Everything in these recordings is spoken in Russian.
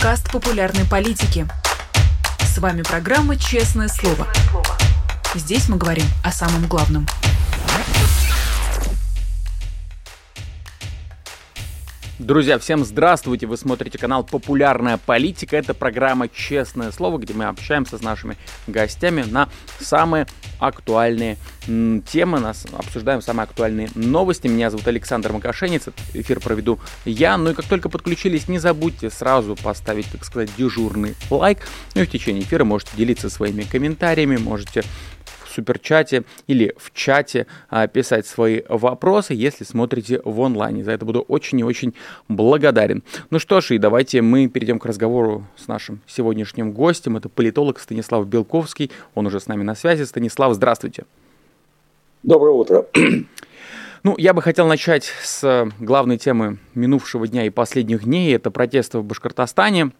подкаст популярной политики. С вами программа «Честное слово». Здесь мы говорим о самом главном – Друзья, всем здравствуйте! Вы смотрите канал «Популярная политика». Это программа «Честное слово», где мы общаемся с нашими гостями на самые актуальные темы, нас обсуждаем самые актуальные новости. Меня зовут Александр Макашенец, эфир проведу я. Ну и как только подключились, не забудьте сразу поставить, так сказать, дежурный лайк. Ну и в течение эфира можете делиться своими комментариями, можете суперчате или в чате а, писать свои вопросы, если смотрите в онлайне. За это буду очень и очень благодарен. Ну что ж, и давайте мы перейдем к разговору с нашим сегодняшним гостем. Это политолог Станислав Белковский. Он уже с нами на связи. Станислав, здравствуйте. Доброе утро. Ну, я бы хотел начать с главной темы минувшего дня и последних дней. Это протесты в Башкортостане.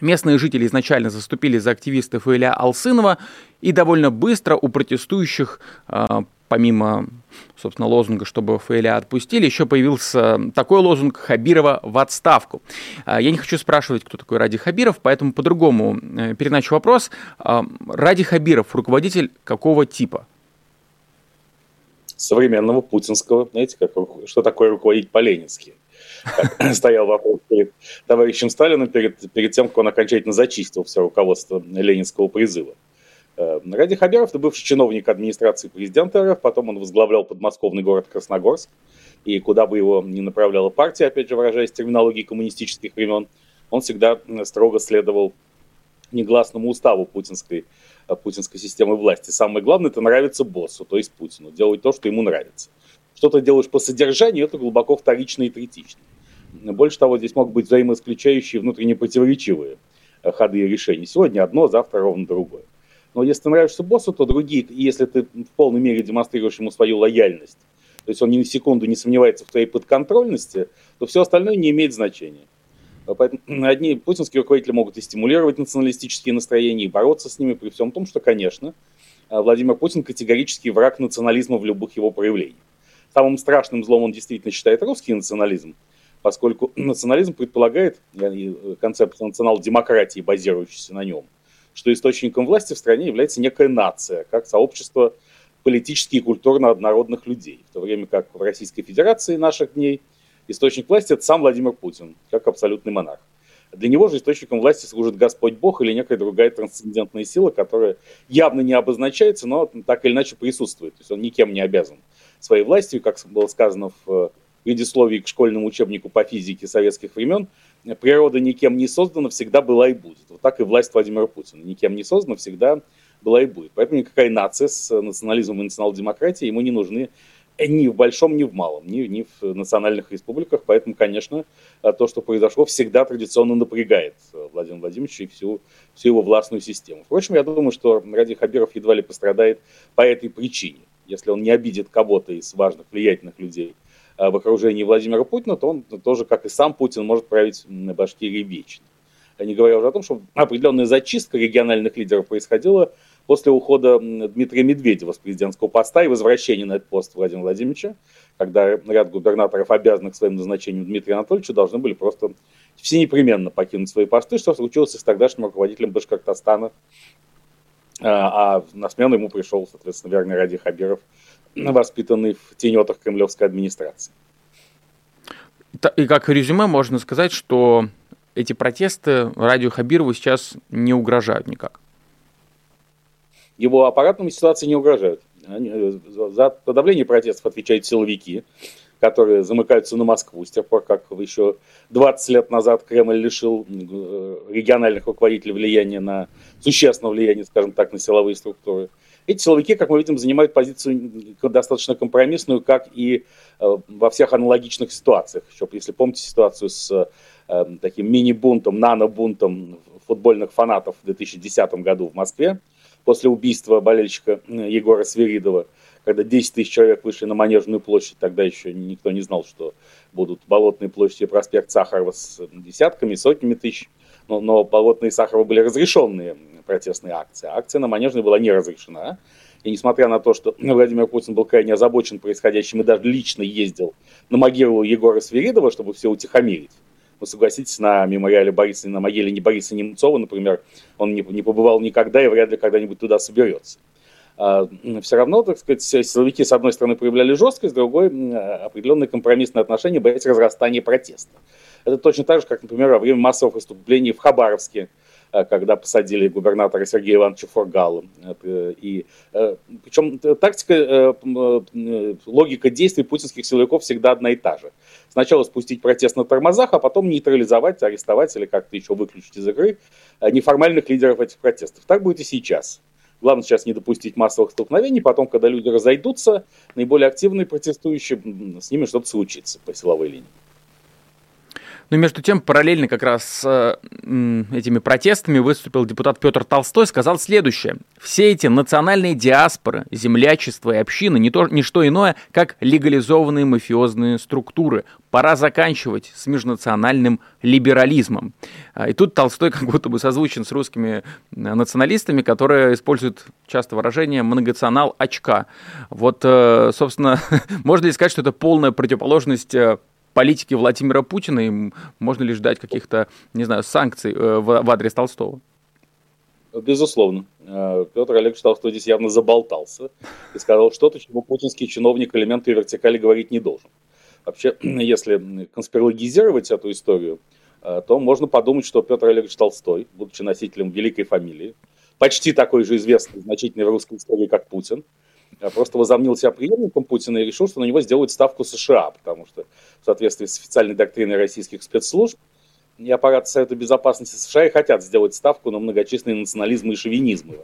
Местные жители изначально заступили за активистов Илья Алсынова, и довольно быстро у протестующих, а, помимо, собственно, лозунга, чтобы Фейля отпустили, еще появился такой лозунг Хабирова в отставку. А, я не хочу спрашивать, кто такой Ради Хабиров, поэтому по-другому э, переначу вопрос. А, Ради Хабиров руководитель какого типа? Современного путинского, знаете, как, что такое руководить по-ленински? стоял вопрос перед товарищем Сталиным, перед, перед тем, как он окончательно зачистил все руководство ленинского призыва. Э, Ради Хабяров – это бывший чиновник администрации президента РФ, потом он возглавлял подмосковный город Красногорск, и куда бы его ни направляла партия, опять же выражаясь терминологией коммунистических времен, он всегда строго следовал негласному уставу путинской, э, путинской системы власти. Самое главное – это нравится боссу, то есть Путину, делать то, что ему нравится. Что ты делаешь по содержанию, это глубоко вторично и третично. Больше того, здесь могут быть взаимоисключающие, внутренне противоречивые э, ходы и решения. Сегодня одно, завтра ровно другое. Но если ты нравишься боссу, то другие, если ты в полной мере демонстрируешь ему свою лояльность, то есть он ни на секунду не сомневается в твоей подконтрольности, то все остальное не имеет значения. Поэтому одни путинские руководители могут и стимулировать националистические настроения, и бороться с ними, при всем том, что, конечно, э, Владимир Путин категорический враг национализма в любых его проявлениях. Самым страшным злом он действительно считает русский национализм, поскольку национализм предполагает э, концепцию национал-демократии, базирующейся на нем, что источником власти в стране является некая нация, как сообщество политически и культурно однородных людей, в то время как в Российской Федерации наших дней источник власти – это сам Владимир Путин, как абсолютный монарх. Для него же источником власти служит Господь Бог или некая другая трансцендентная сила, которая явно не обозначается, но так или иначе присутствует. То есть он никем не обязан своей властью, как было сказано в э, предисловии к школьному учебнику по физике советских времен, природа никем не создана, всегда была и будет. Вот так и власть Владимира Путина. Никем не создана, всегда была и будет. Поэтому никакая нация с национализмом и национал-демократией ему не нужны ни в большом, ни в малом, ни, ни в национальных республиках. Поэтому, конечно, то, что произошло, всегда традиционно напрягает Владимира Владимировича и всю, всю его властную систему. Впрочем, я думаю, что Ради Хабиров едва ли пострадает по этой причине если он не обидит кого-то из важных, влиятельных людей э, в окружении Владимира Путина, то он тоже, как и сам Путин, может править на Башкирии вечно. Не говоря уже о том, что определенная зачистка региональных лидеров происходила после ухода Дмитрия Медведева с президентского поста и возвращения на этот пост Владимира Владимировича, когда ряд губернаторов, обязанных своим назначением Дмитрия Анатольевича, должны были просто все непременно покинуть свои посты, что случилось с тогдашним руководителем Башкортостана а, а на смену ему пришел, соответственно, верный Ради Хабиров, воспитанный в тенетах кремлевской администрации. И как резюме можно сказать, что эти протесты Радио Хабирову сейчас не угрожают никак. Его аппаратной ситуации не угрожают. Э, за подавление протестов отвечают силовики, которые замыкаются на Москву с тех пор, как еще 20 лет назад Кремль лишил э, региональных руководителей влияния на, существенного влияния, скажем так, на силовые структуры. Эти силовики, как мы видим, занимают позицию достаточно компромиссную, как и э, во всех аналогичных ситуациях. Еще, если помните ситуацию с э, таким мини-бунтом, нано-бунтом футбольных фанатов в 2010 году в Москве, после убийства болельщика Егора Свиридова, когда 10 тысяч человек вышли на Манежную площадь, тогда еще никто не знал, что будут Болотные площади и проспект Сахарова с десятками, сотнями тысяч. Но, но Болотные и Сахарова были разрешенные протестные акции. А акция на Манежной была не разрешена. И несмотря на то, что Владимир Путин был крайне озабочен происходящим и даже лично ездил на могилу Егора Свиридова, чтобы все утихомирить, вы согласитесь, на мемориале Бориса, на могиле не Бориса Немцова, например, он не, не побывал никогда и вряд ли когда-нибудь туда соберется. А, все равно, так сказать, силовики, с одной стороны, проявляли жесткость, с другой определенные компромиссные отношения, боясь разрастания протеста. Это точно так же, как, например, во время массовых выступлений в Хабаровске, Э, когда посадили губернатора Сергея Ивановича Фургала. И, э, причем тактика, э, логика действий путинских силовиков всегда одна и та же. Сначала спустить протест на тормозах, а потом нейтрализовать, арестовать или как-то еще выключить из игры неформальных лидеров этих протестов. Так будет и сейчас. Главное сейчас не допустить массовых столкновений, потом, когда люди разойдутся, наиболее активные протестующие, с ними что-то случится по силовой линии. Но между тем, параллельно как раз с этими протестами выступил депутат Петр Толстой, сказал следующее. Все эти национальные диаспоры, землячество и общины не, то, не что иное, как легализованные мафиозные структуры. Пора заканчивать с межнациональным либерализмом. А, и тут Толстой как будто бы созвучен с русскими националистами, которые используют часто выражение «многонационал очка». Вот, э, собственно, можно ли сказать, что это полная противоположность э, политики Владимира Путина, и можно ли ждать каких-то, не знаю, санкций э, в, адрес Толстого? Безусловно. Э, Петр Олегович Толстой здесь явно заболтался и сказал что-то, чего путинский чиновник элементы вертикали говорить не должен. Вообще, если конспирологизировать эту историю, э, то можно подумать, что Петр Олегович Толстой, будучи носителем великой фамилии, почти такой же известный, значительный в русской истории, как Путин, просто возомнил себя преемником Путина и решил, что на него сделают ставку США, потому что в соответствии с официальной доктриной российских спецслужб и аппарат Совета Безопасности США и хотят сделать ставку на многочисленные национализмы и шовинизмы.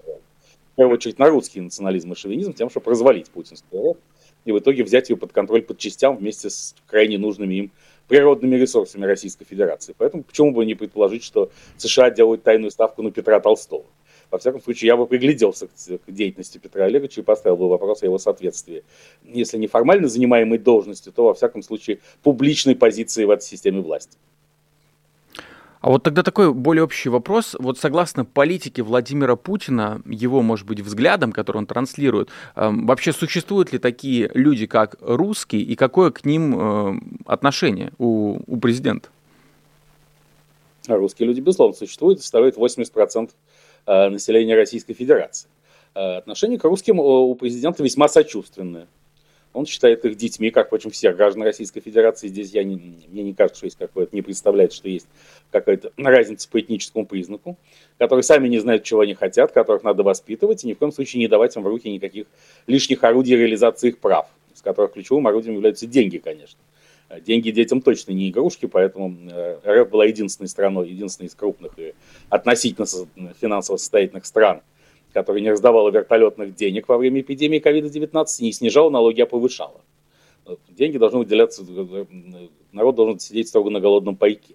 В первую очередь на русский национализм и шовинизм, тем, чтобы развалить путинскую РФ и в итоге взять ее под контроль под частям вместе с крайне нужными им природными ресурсами Российской Федерации. Поэтому почему бы не предположить, что США делают тайную ставку на Петра Толстого? Во всяком случае, я бы пригляделся к деятельности Петра Олеговича и поставил бы вопрос о его соответствии. Если не формально занимаемой должностью, то, во всяком случае, публичной позиции в этой системе власти. А вот тогда такой более общий вопрос. Вот согласно политике Владимира Путина, его, может быть, взглядам, который он транслирует, э, вообще существуют ли такие люди, как русские, и какое к ним э, отношение у, у президента? Русские люди, безусловно, существуют, составляют 80% Э, населения Российской Федерации. Э, отношение к русским у президента весьма сочувственное. Он считает их детьми, как, впрочем, все граждан Российской Федерации. Здесь я не, мне не кажется, что есть какое-то, не представляет, что есть какая-то разница по этническому признаку, которые сами не знают, чего они хотят, которых надо воспитывать, и ни в коем случае не давать им в руки никаких лишних орудий реализации их прав, из которых ключевым орудием являются деньги, конечно. Э, деньги детям точно не игрушки, поэтому э, РФ была единственной страной, единственной из крупных и относительно финансово состоятельных стран, которая не раздавала вертолетных денег во время эпидемии COVID-19, не снижала налоги, а повышала. Деньги должны выделяться, э, народ должен сидеть строго на голодном пайке.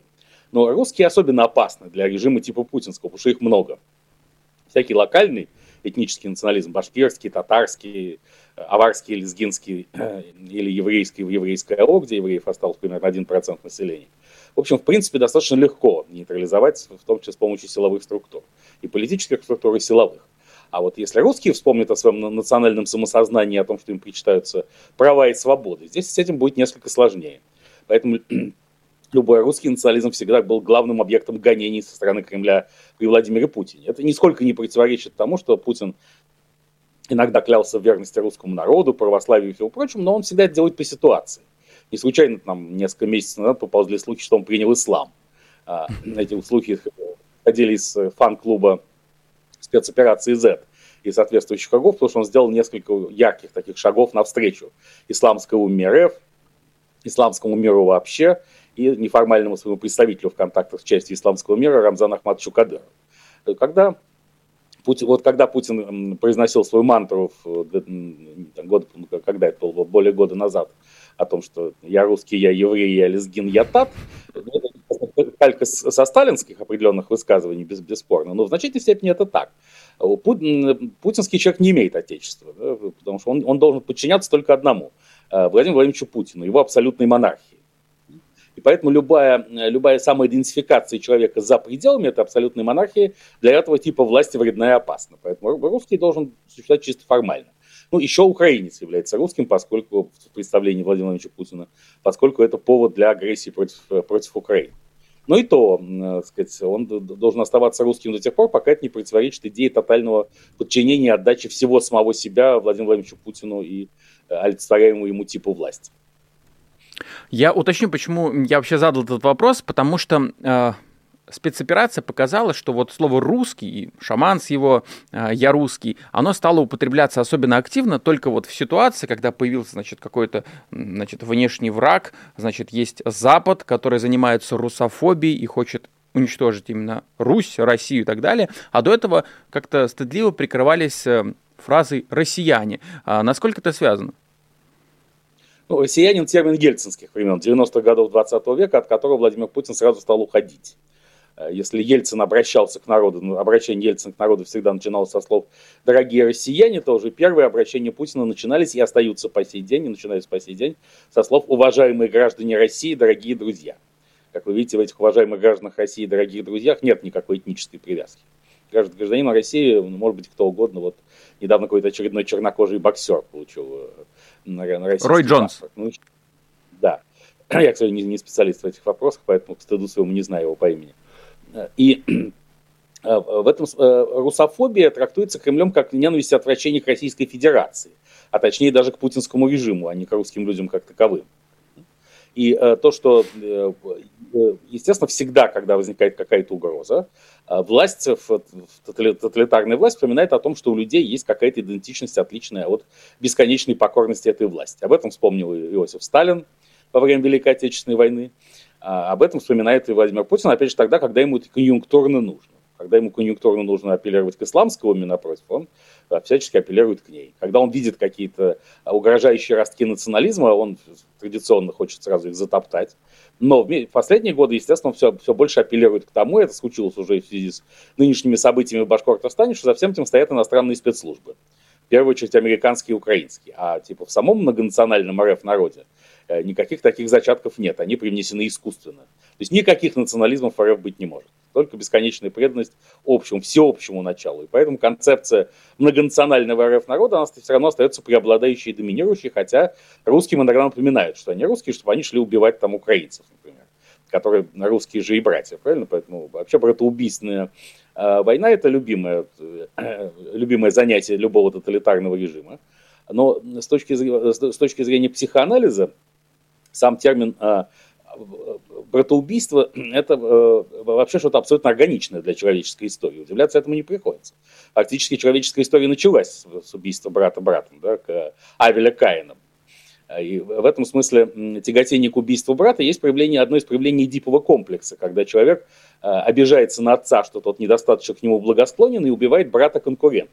Но русские особенно опасны для режима типа путинского, потому что их много. Всякий локальный этнический национализм, башкирский, татарский, аварский, лезгинский э, или еврейский в еврейское ООО, где евреев осталось примерно 1% населения. В общем, в принципе, достаточно легко нейтрализовать, в том числе с помощью силовых структур. И политических структур, и силовых. А вот если русские вспомнят о своем национальном самосознании, о том, что им причитаются права и свободы, здесь с этим будет несколько сложнее. Поэтому любой русский национализм всегда был главным объектом гонений со стороны Кремля при Владимире Путине. Это нисколько не противоречит тому, что Путин иногда клялся в верности русскому народу, православию и всему прочему, но он всегда это делает по ситуации. Не случайно там несколько месяцев назад поползли слухи, что он принял ислам. А, эти слухи ходили из фан-клуба спецоперации Z и соответствующих шагов, потому что он сделал несколько ярких таких шагов навстречу исламскому МРФ, исламскому миру вообще и неформальному своему представителю в контактах с частью исламского мира Рамзану Ахматовичу Кадырову. Когда Путин, вот когда Путин произносил свою мантру, в, там, год, когда это было, более года назад, о том, что я русский, я еврей, я лезгин, я тат, это калька со сталинских определенных высказываний, без, бесспорно, но в значительной степени это так. Путин, путинский человек не имеет отечества, да, потому что он, он должен подчиняться только одному, э, Владимиру Владимировичу Путину, его абсолютной монархии. И поэтому любая, любая самоидентификация человека за пределами этой абсолютной монархии для этого типа власти вредна и опасна. Поэтому русский должен существовать чисто формально. Ну, еще украинец является русским, поскольку в представлении Владимира Владимировича Путина, поскольку это повод для агрессии против, против Украины. Но и то, э, сказать, он должен оставаться русским до тех пор, пока это не противоречит идее тотального подчинения и отдачи всего самого себя Владимиру Владимировичу Путину и э, олицетворяемому ему типу власти. Я уточню, почему я вообще задал этот вопрос, потому что э, спецоперация показала, что вот слово «русский», шаман с его э, «я русский», оно стало употребляться особенно активно только вот в ситуации, когда появился, значит, какой-то, значит, внешний враг, значит, есть Запад, который занимается русофобией и хочет уничтожить именно Русь, Россию и так далее, а до этого как-то стыдливо прикрывались э, фразой «россияне». А насколько это связано? Ну, россиянин термин ельцинских времен, 90-х годов 20 века, от которого Владимир Путин сразу стал уходить. Э, если Ельцин обращался к народу, ну, обращение Ельцина к народу всегда начиналось со слов «дорогие россияне», то уже первые обращения Путина начинались и остаются по сей день, и начинаются по сей день со слов «уважаемые граждане России, дорогие друзья». Как вы видите, в этих уважаемых гражданах России, дорогих друзьях, нет никакой этнической привязки. Гражданин России, ну, может быть, кто угодно. Вот недавно какой-то очередной чернокожий боксер получил э, на, Рой Джонс. Ну, да. Я, кстати, не, не специалист в этих вопросах, поэтому к стыду своему не знаю его по имени. И э, в этом э, русофобия трактуется Кремлем как ненависть и отвращение к Российской Федерации, а точнее даже к путинскому режиму, а не к русским людям как таковым. И э, то, что, естественно, всегда, когда возникает какая-то угроза, власть, тоталитарная власть вспоминает о том, что у людей есть какая-то идентичность, отличная от бесконечной покорности этой власти. Об этом вспомнил Иосиф Сталин во время Великой Отечественной войны. А об этом вспоминает и Владимир Путин, опять же, тогда, когда ему это конъюнктурно нужно. Когда ему конъюнктурно нужно апеллировать к исламскому именно напротив, он всячески апеллирует к ней. Когда он видит какие-то угрожающие ростки национализма, он традиционно хочет сразу их затоптать. Но в последние годы, естественно, все, все больше апеллирует к тому, это случилось уже в связи с нынешними событиями в Башкортостане, что за всем этим стоят иностранные спецслужбы. В первую очередь американские и украинские. А типа в самом многонациональном РФ народе Э, никаких таких зачатков нет, они привнесены искусственно. То есть никаких национализмов в РФ быть не может. Только бесконечная преданность общему, всеобщему началу. И поэтому концепция многонационального РФ народа, она все равно остается преобладающей и доминирующей, хотя русским иногда напоминают, что они русские, чтобы они шли убивать там украинцев, например, которые русские же и братья, правильно? Поэтому вообще братоубийственная э, война – это любимое, э, любимое занятие любого тоталитарного режима. Но с точки, с точки зрения психоанализа, сам термин а, братоубийство – это э, вообще что-то абсолютно органичное для человеческой истории. Удивляться этому не приходится. Фактически человеческая история началась с убийства брата братом, да, Авеля Каином. И в этом смысле тяготение к убийству брата есть проявление, одно из проявлений дипового комплекса, когда человек э, обижается на отца, что тот недостаточно к нему благосклонен, и убивает брата-конкурента.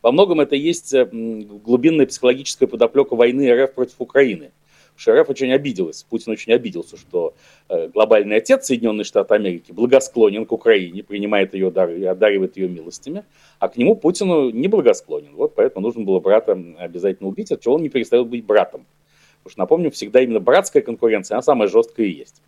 Во многом это есть э, глубинная психологическая подоплека войны РФ против Украины – ШРФ очень обиделась, Путин очень обиделся, что э, глобальный отец Соединенных Штатов Америки благосклонен к Украине, принимает ее дары и одаривает ее милостями, а к нему Путину не благосклонен. Вот поэтому нужно было брата обязательно убить, от чего он не перестает быть братом. Потому что, напомню, всегда именно братская конкуренция, она самая жесткая и есть.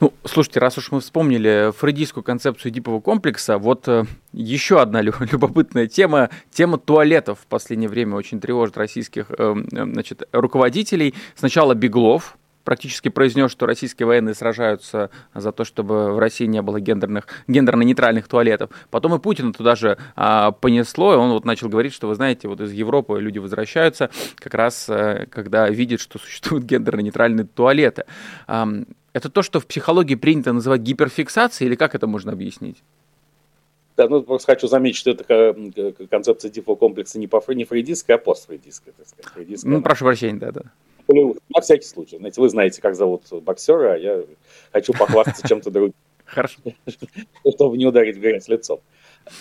Ну, слушайте, раз уж мы вспомнили фрейдистскую концепцию Эдипового комплекса, вот э, еще одна любопытная тема, тема туалетов в последнее время очень тревожит российских э, значит, руководителей. Сначала Беглов, практически произнес, что российские военные сражаются за то, чтобы в России не было гендерных, гендерно-нейтральных туалетов. Потом и Путина туда же а, понесло, и он вот начал говорить, что, вы знаете, вот из Европы люди возвращаются как раз, а, когда видят, что существуют гендерно-нейтральные туалеты. А, это то, что в психологии принято называть гиперфиксацией, или как это можно объяснить? Да, ну, просто хочу заметить, что это концепция комплекса не, по, не фрейдистская, а постфрейдистская. Так сказать. Фрейдистская, ну, прошу прощения, да-да. На всякий случай. Знаете, вы знаете, как зовут боксера, а я хочу похвастаться чем-то другим. Хорошо. Чтобы не ударить в грязь лицом.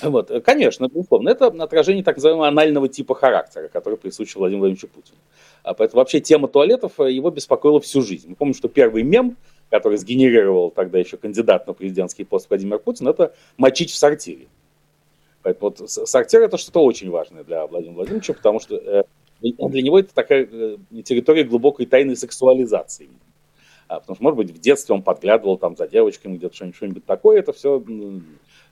Вот, конечно, безусловно. Это отражение так называемого анального типа характера, который присущ Владимиру Владимировичу Путину. А поэтому вообще тема туалетов э, его беспокоила всю жизнь. Мы помним, что первый мем, который сгенерировал тогда еще кандидат на президентский пост Владимир Путин, это мочить в сортире. Поэтому вот сортир это что-то очень важное для Владимира Владимировича, потому что э, для него это такая э, территория глубокой тайной сексуализации. А, потому что, может быть, в детстве он подглядывал там за девочками, где-то что-нибудь, что-нибудь такое, это все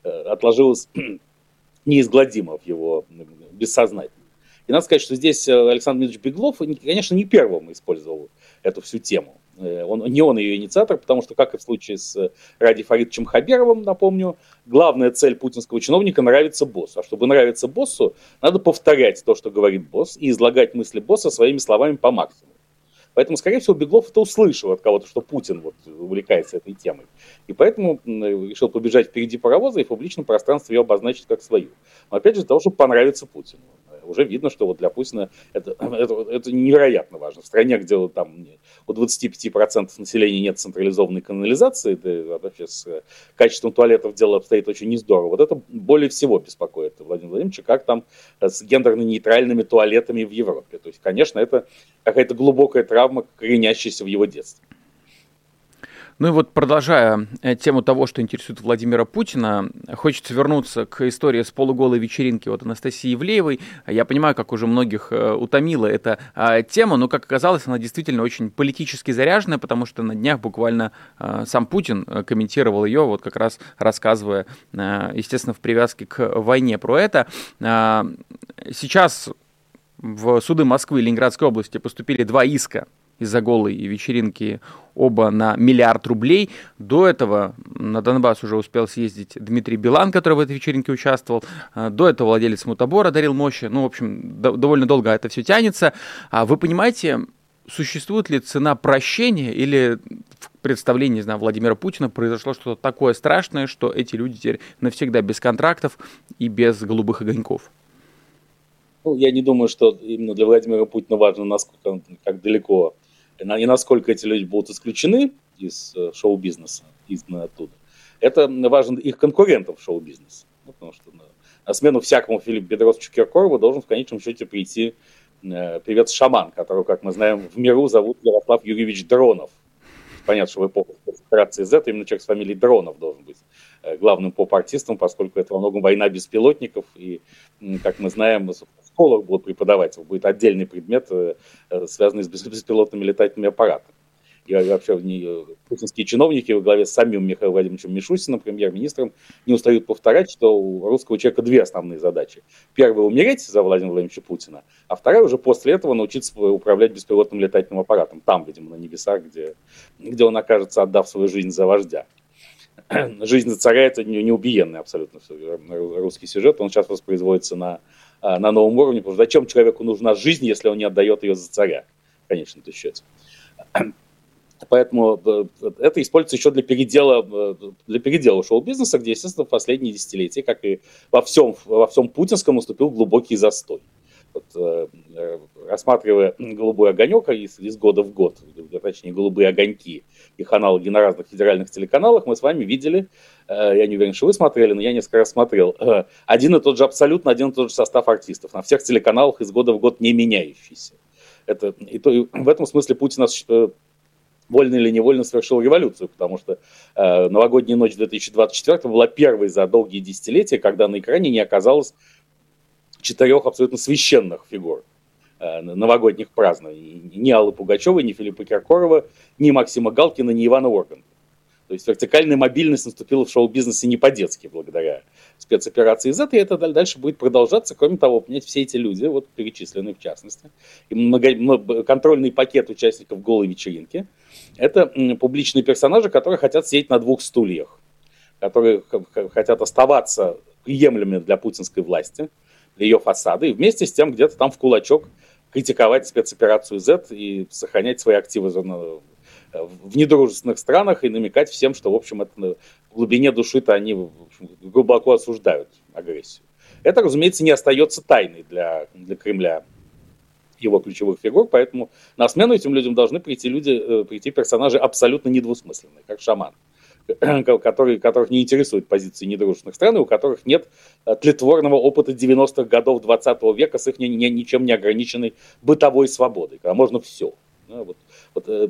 отложилось неизгладимо в его бессознательном. И надо сказать, что здесь Александр Дмитриевич Беглов, конечно, не первым использовал эту всю тему. Э, он, не он ее инициатор, потому что, как и в случае с Ради Фаридовичем Хаберовым, напомню, главная цель путинского чиновника – нравится боссу. А чтобы нравиться боссу, надо повторять то, что говорит босс, и излагать мысли босса своими словами по максимуму. Поэтому, скорее всего, Беглов это услышал от кого-то, что Путин вот увлекается этой темой. И поэтому решил побежать впереди паровоза и в публичном пространстве ее обозначить как свою. Но опять же, для того, чтобы понравиться Путину уже видно, что вот для Путина это, это, это невероятно важно. В стране, где там у 25% населения нет централизованной канализации, да, вообще с качеством туалетов дело обстоит очень нездорово. Вот это более всего беспокоит Владимира Владимировича, как там с гендерно-нейтральными туалетами в Европе. То есть, конечно, это какая-то глубокая травма, коренящаяся в его детстве. Ну и вот продолжая э, тему того, что интересует Владимира Путина, хочется вернуться к истории с полуголой вечеринки от Анастасии Ивлеевой. Я понимаю, как уже многих э, утомила эта а, тема, но, как оказалось, она действительно очень политически заряженная, потому что на днях буквально а, сам Путин э, комментировал ее, вот как раз рассказывая, естественно, в привязке к войне про это. А, сейчас в суды Москвы и Ленинградской области поступили два иска из-за голой вечеринки оба на миллиард рублей. До этого на Донбасс уже успел съездить Дмитрий Билан, который в этой вечеринке участвовал. А, до этого владелец мутобора дарил мощи. Ну, в общем, довольно долго это все тянется. А вы понимаете, существует ли цена прощения или в представлении, не знаю, Владимира Путина произошло что-то такое страшное, что эти люди теперь навсегда без контрактов и без голубых огоньков? Ну, я не думаю, что именно для Владимира Путина важно, насколько, как далеко и насколько эти люди будут исключены из э, шоу-бизнеса, изгнаны оттуда, это важно их конкурентов в шоу-бизнесе. Ну, потому что на, на смену всякому Филиппу Бедросовичу Киркорову должен в конечном счете прийти э, певец Шаман, которого, как мы знаем, в миру зовут Ярослав Юрьевич Дронов. Понятно, что в эпоху операции Z именно человек с фамилией Дронов должен быть главным поп-артистом, поскольку это во многом война беспилотников, и, как мы знаем, школах будут преподавать, будет отдельный предмет, э, э, связанный с беспилотными летательными аппаратами. И вообще не, путинские чиновники во главе с самим Михаилом Владимировичем Мишустиным, премьер-министром, не устают повторять, что у русского человека две основные задачи. Первая – умереть за Владимира Владимировича Путина, а вторая – уже после этого научиться управлять беспилотным летательным аппаратом. Там, видимо, на небесах, где, где он окажется, отдав свою жизнь за вождя. Жизнь за царя – это неубиенный абсолютно русский сюжет. Он сейчас воспроизводится на а, на новом уровне, потому что зачем человеку нужна жизнь, если он не отдает ее за царя, в конечном счете. Поэтому э, это используется еще для передела, э, для передела шоу-бизнеса, где, естественно, в последние десятилетия, как и во всем, во всем путинском, наступил глубокий застой. Вот, э, рассматривая голубой огонек из, из года в год, точнее, голубые огоньки, их аналоги на разных федеральных телеканалах, мы с вами видели, э, я не уверен, что вы смотрели, но я несколько раз смотрел, э, один и тот же, абсолютно один и тот же состав артистов на всех телеканалах из года в год не меняющийся. Это, и, то, и в этом смысле Путин э, вольно или невольно совершил революцию, потому что э, новогодняя ночь 2024 была первой за долгие десятилетия, когда на экране не оказалось четырех абсолютно священных фигур. Э, новогодних празднований. Ни Аллы Пугачевой, ни Филиппа Киркорова, ни Максима Галкина, ни Ивана Урганта. То есть вертикальная мобильность наступила в шоу-бизнесе не по-детски благодаря спецоперации Z, и это дальше будет продолжаться. Кроме того, понимаете, все эти люди, вот перечисленные в частности, и много, контрольный пакет участников голой вечеринки, это публичные персонажи, которые хотят сидеть на двух стульях, которые хотят оставаться приемлемыми для путинской власти, ее фасада, и вместе с тем где-то там в кулачок критиковать спецоперацию Z и сохранять свои активы в недружественных странах и намекать всем, что, в общем, это в глубине души-то они глубоко осуждают агрессию. Это, разумеется, не остается тайной для, для Кремля его ключевых фигур, поэтому на смену этим людям должны прийти люди, э, прийти персонажи абсолютно недвусмысленные, как шаман. Которые, которых не интересуют позиции недружественных стран, и у которых нет э, тлетворного опыта 90-х годов 20 века с их ни, ни, ничем не ограниченной бытовой свободой, когда можно все. Вот, вот, э,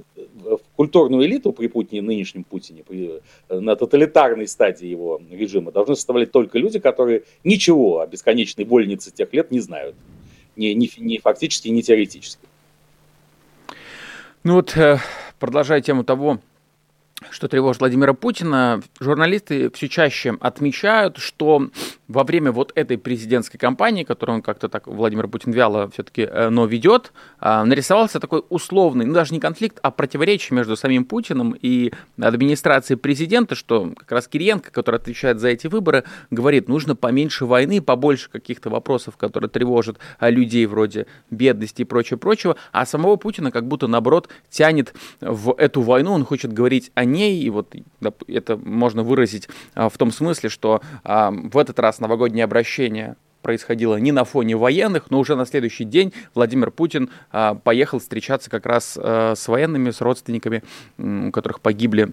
культурную элиту при Путине, нынешнем Путине, при, э, на тоталитарной стадии его режима должны составлять только люди, которые ничего о бесконечной вольнице тех лет не знают. Ни, ни, ни фактически, ни теоретически. Ну вот, продолжая тему того, что тревожит Владимира Путина, журналисты все чаще отмечают, что во время вот этой президентской кампании, которую он как-то так, Владимир Путин вяло все-таки, э, но ведет, а, нарисовался такой условный, ну даже не конфликт, а противоречие между самим Путиным и администрацией президента, что как раз Кириенко, который отвечает за эти выборы, говорит, нужно поменьше войны, побольше каких-то вопросов, которые тревожат а, людей вроде бедности и прочего-прочего, а самого Путина как будто, наоборот, тянет в эту войну, он хочет говорить о ней, и вот это можно выразить а, в том смысле, что в этот раз новогоднее обращение происходило не на фоне военных, но уже на следующий день Владимир Путин а, поехал встречаться как раз а, с военными, с родственниками, у которых погибли,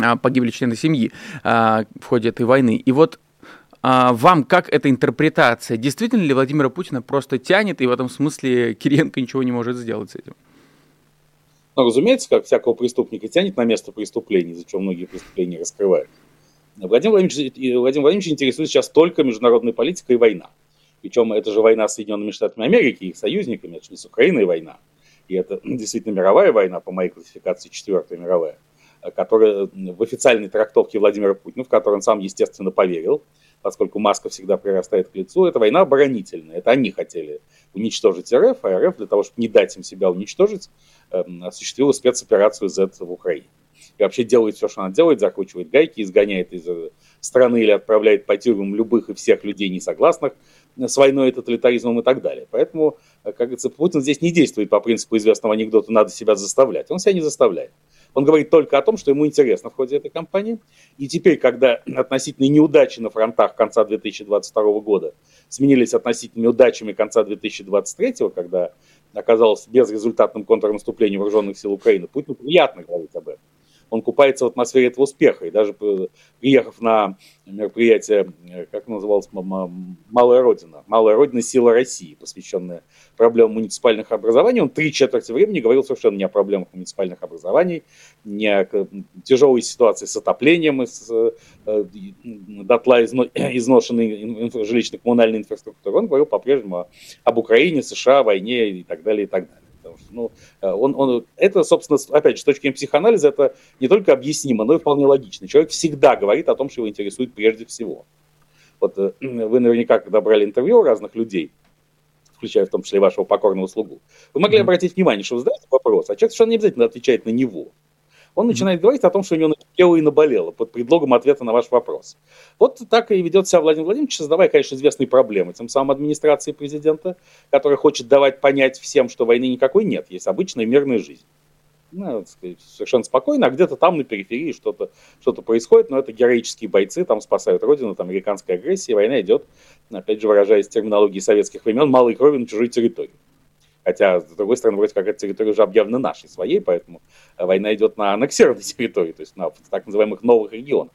а, погибли члены семьи а, в ходе этой войны. И вот а, вам как эта интерпретация? Действительно ли Владимира Путина просто тянет, и в этом смысле Кириенко ничего не может сделать с этим? Ну, разумеется, как всякого преступника тянет на место преступления, за что многие преступления раскрывают. Владимир Владимирович, Владимир Владимирович интересует сейчас только международной политикой и война. Причем это же война с Соединенными Штатами Америки и их союзниками, это же не с Украиной война. И это действительно мировая война, по моей классификации, четвертая мировая, которая в официальной трактовке Владимира Путина, в которой он сам, естественно, поверил, поскольку маска всегда прирастает к лицу, это война оборонительная. Это они хотели уничтожить РФ, а РФ для того, чтобы не дать им себя уничтожить, эм, осуществила спецоперацию Z в Украине и вообще делает все, что она делает, закручивает гайки, изгоняет из э, страны или отправляет по тюрьмам любых и всех людей, не согласных с войной и тоталитаризмом и так далее. Поэтому, э, как говорится, Путин здесь не действует по принципу известного анекдота «надо себя заставлять». Он себя не заставляет. Он говорит только о том, что ему интересно в ходе этой кампании. И теперь, когда относительные неудачи на фронтах конца 2022 года сменились относительными удачами конца 2023, когда оказалось безрезультатным контрнаступление вооруженных сил Украины, Путину приятно говорить об этом он купается в атмосфере этого успеха. И даже приехав на мероприятие, э, как называлось, «Малая Родина», «Малая Родина. Сила России», посвященная проблемам муниципальных образований, он три четверти времени говорил совершенно не о проблемах муниципальных образований, не о тяжелой ситуации с отоплением, с э, дотла изношенной жилищно-коммунальной инфраструктуры. Он говорил по-прежнему об Украине, США, войне и так далее, и так далее. Потому что, ну, э, он, он, это, собственно, опять же, с точки зрения психоанализа, это не только объяснимо, но и вполне логично. Человек всегда говорит о том, что его интересует прежде всего. Вот э, вы наверняка, когда брали интервью у разных людей, включая в том числе вашего покорного слугу, вы могли mm-hmm. обратить внимание, что вы задаете вопрос, а человек совершенно не обязательно отвечает на него он начинает говорить о том, что у него накипело и наболело под предлогом ответа на ваш вопрос. Вот так и ведет себя Владимир Владимирович, создавая, конечно, известные проблемы тем самым администрации президента, которая хочет давать понять всем, что войны никакой нет, есть обычная мирная жизнь. Ну, сказать, совершенно спокойно, а где-то там на периферии что-то что происходит, но это героические бойцы, там спасают родину, там американская агрессия, война идет, опять же, выражаясь терминологией советских времен, малой крови на чужой территории. Хотя, с другой стороны, вроде как эта территория уже объявлена нашей, своей, поэтому война идет на аннексированной территории, то есть на так называемых новых регионах.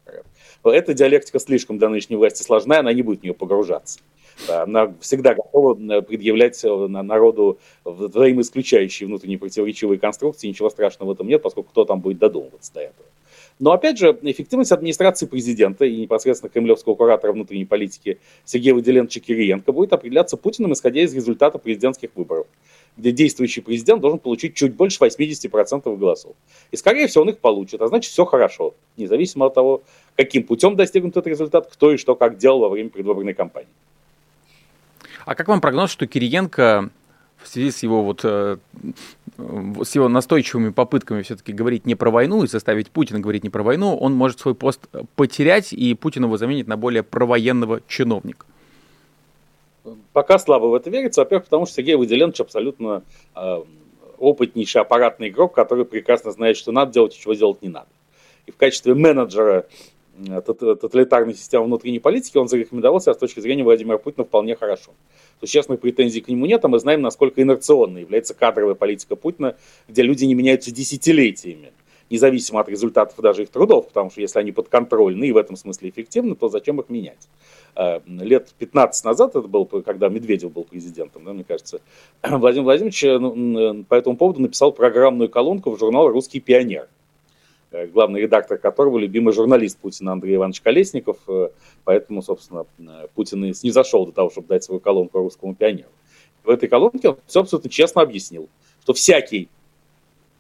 Эта диалектика слишком для нынешней власти сложная, она не будет в нее погружаться. Она всегда готова предъявлять э, народу взаимоисключающие внутренние противоречивые конструкции, ничего страшного в этом нет, поскольку кто там будет додумываться до этого. Но опять же, эффективность администрации президента и непосредственно кремлевского куратора внутренней политики Сергея Выделенча Кириенко будет определяться Путиным, исходя из результата президентских выборов где действующий президент должен получить чуть больше 80% голосов. И, скорее всего, он их получит, а значит, все хорошо, независимо от того, каким путем достигнут этот результат, кто и что как делал во время предвыборной кампании. А как вам прогноз, что Кириенко в связи с его вот э, с его настойчивыми попытками все-таки говорить не про войну и заставить Путина говорить не про войну, он может свой пост потерять, и Путин его заменит на более провоенного чиновника? Пока слабо в это верится, во-первых, потому что Сергей Выделенович абсолютно э, опытнейший аппаратный игрок, который прекрасно знает, что надо делать и чего делать не надо. И в качестве менеджера э, тоталитарной системы внутренней политики он зарекомендовался с точки зрения Владимира Путина вполне хорошо. То есть честных претензий к нему нет, а мы знаем, насколько инерционной является кадровая политика Путина, где люди не меняются десятилетиями независимо от результатов даже их трудов, потому что если они подконтрольны и в этом смысле эффективны, то зачем их менять? Э, лет 15 назад, это был, когда Медведев был президентом, да, мне кажется, Владимир Владимирович э, ну, по этому поводу написал программную колонку в журнал «Русский пионер», э, главный редактор которого любимый журналист Путина Андрей Иванович Колесников, поэтому, собственно, Путин и зашел до того, чтобы дать свою колонку русскому пионеру. В этой колонке он все абсолютно честно объяснил, что всякий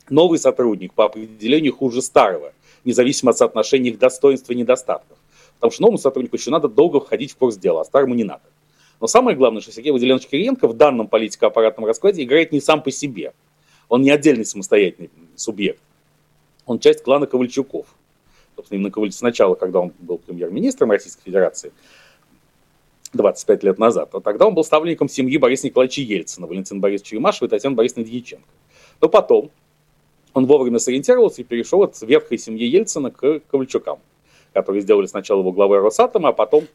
новый сотрудник по определению хуже старого, независимо от соотношения их достоинств и недостатков. Потому что новому сотруднику еще надо долго входить в курс дела, а старому не надо. Но самое главное, что Сергей Владимирович Кириенко в данном политико-аппаратном раскладе играет не сам по себе. Он не отдельный самостоятельный субъект. Он часть клана Ковальчуков. Собственно, именно Ковальчук сначала, когда он был премьер-министром Российской Федерации, 25 лет назад, а тогда он был ставленником семьи Бориса Николаевича Ельцина, Валентина Борисовича Юмашева и Татьяны Борисовны Дьяченко. Но потом он вовремя сориентировался и перешел от ветхой семьи Ельцина к Ковальчукам, которые сделали сначала его главой Росатома, а потом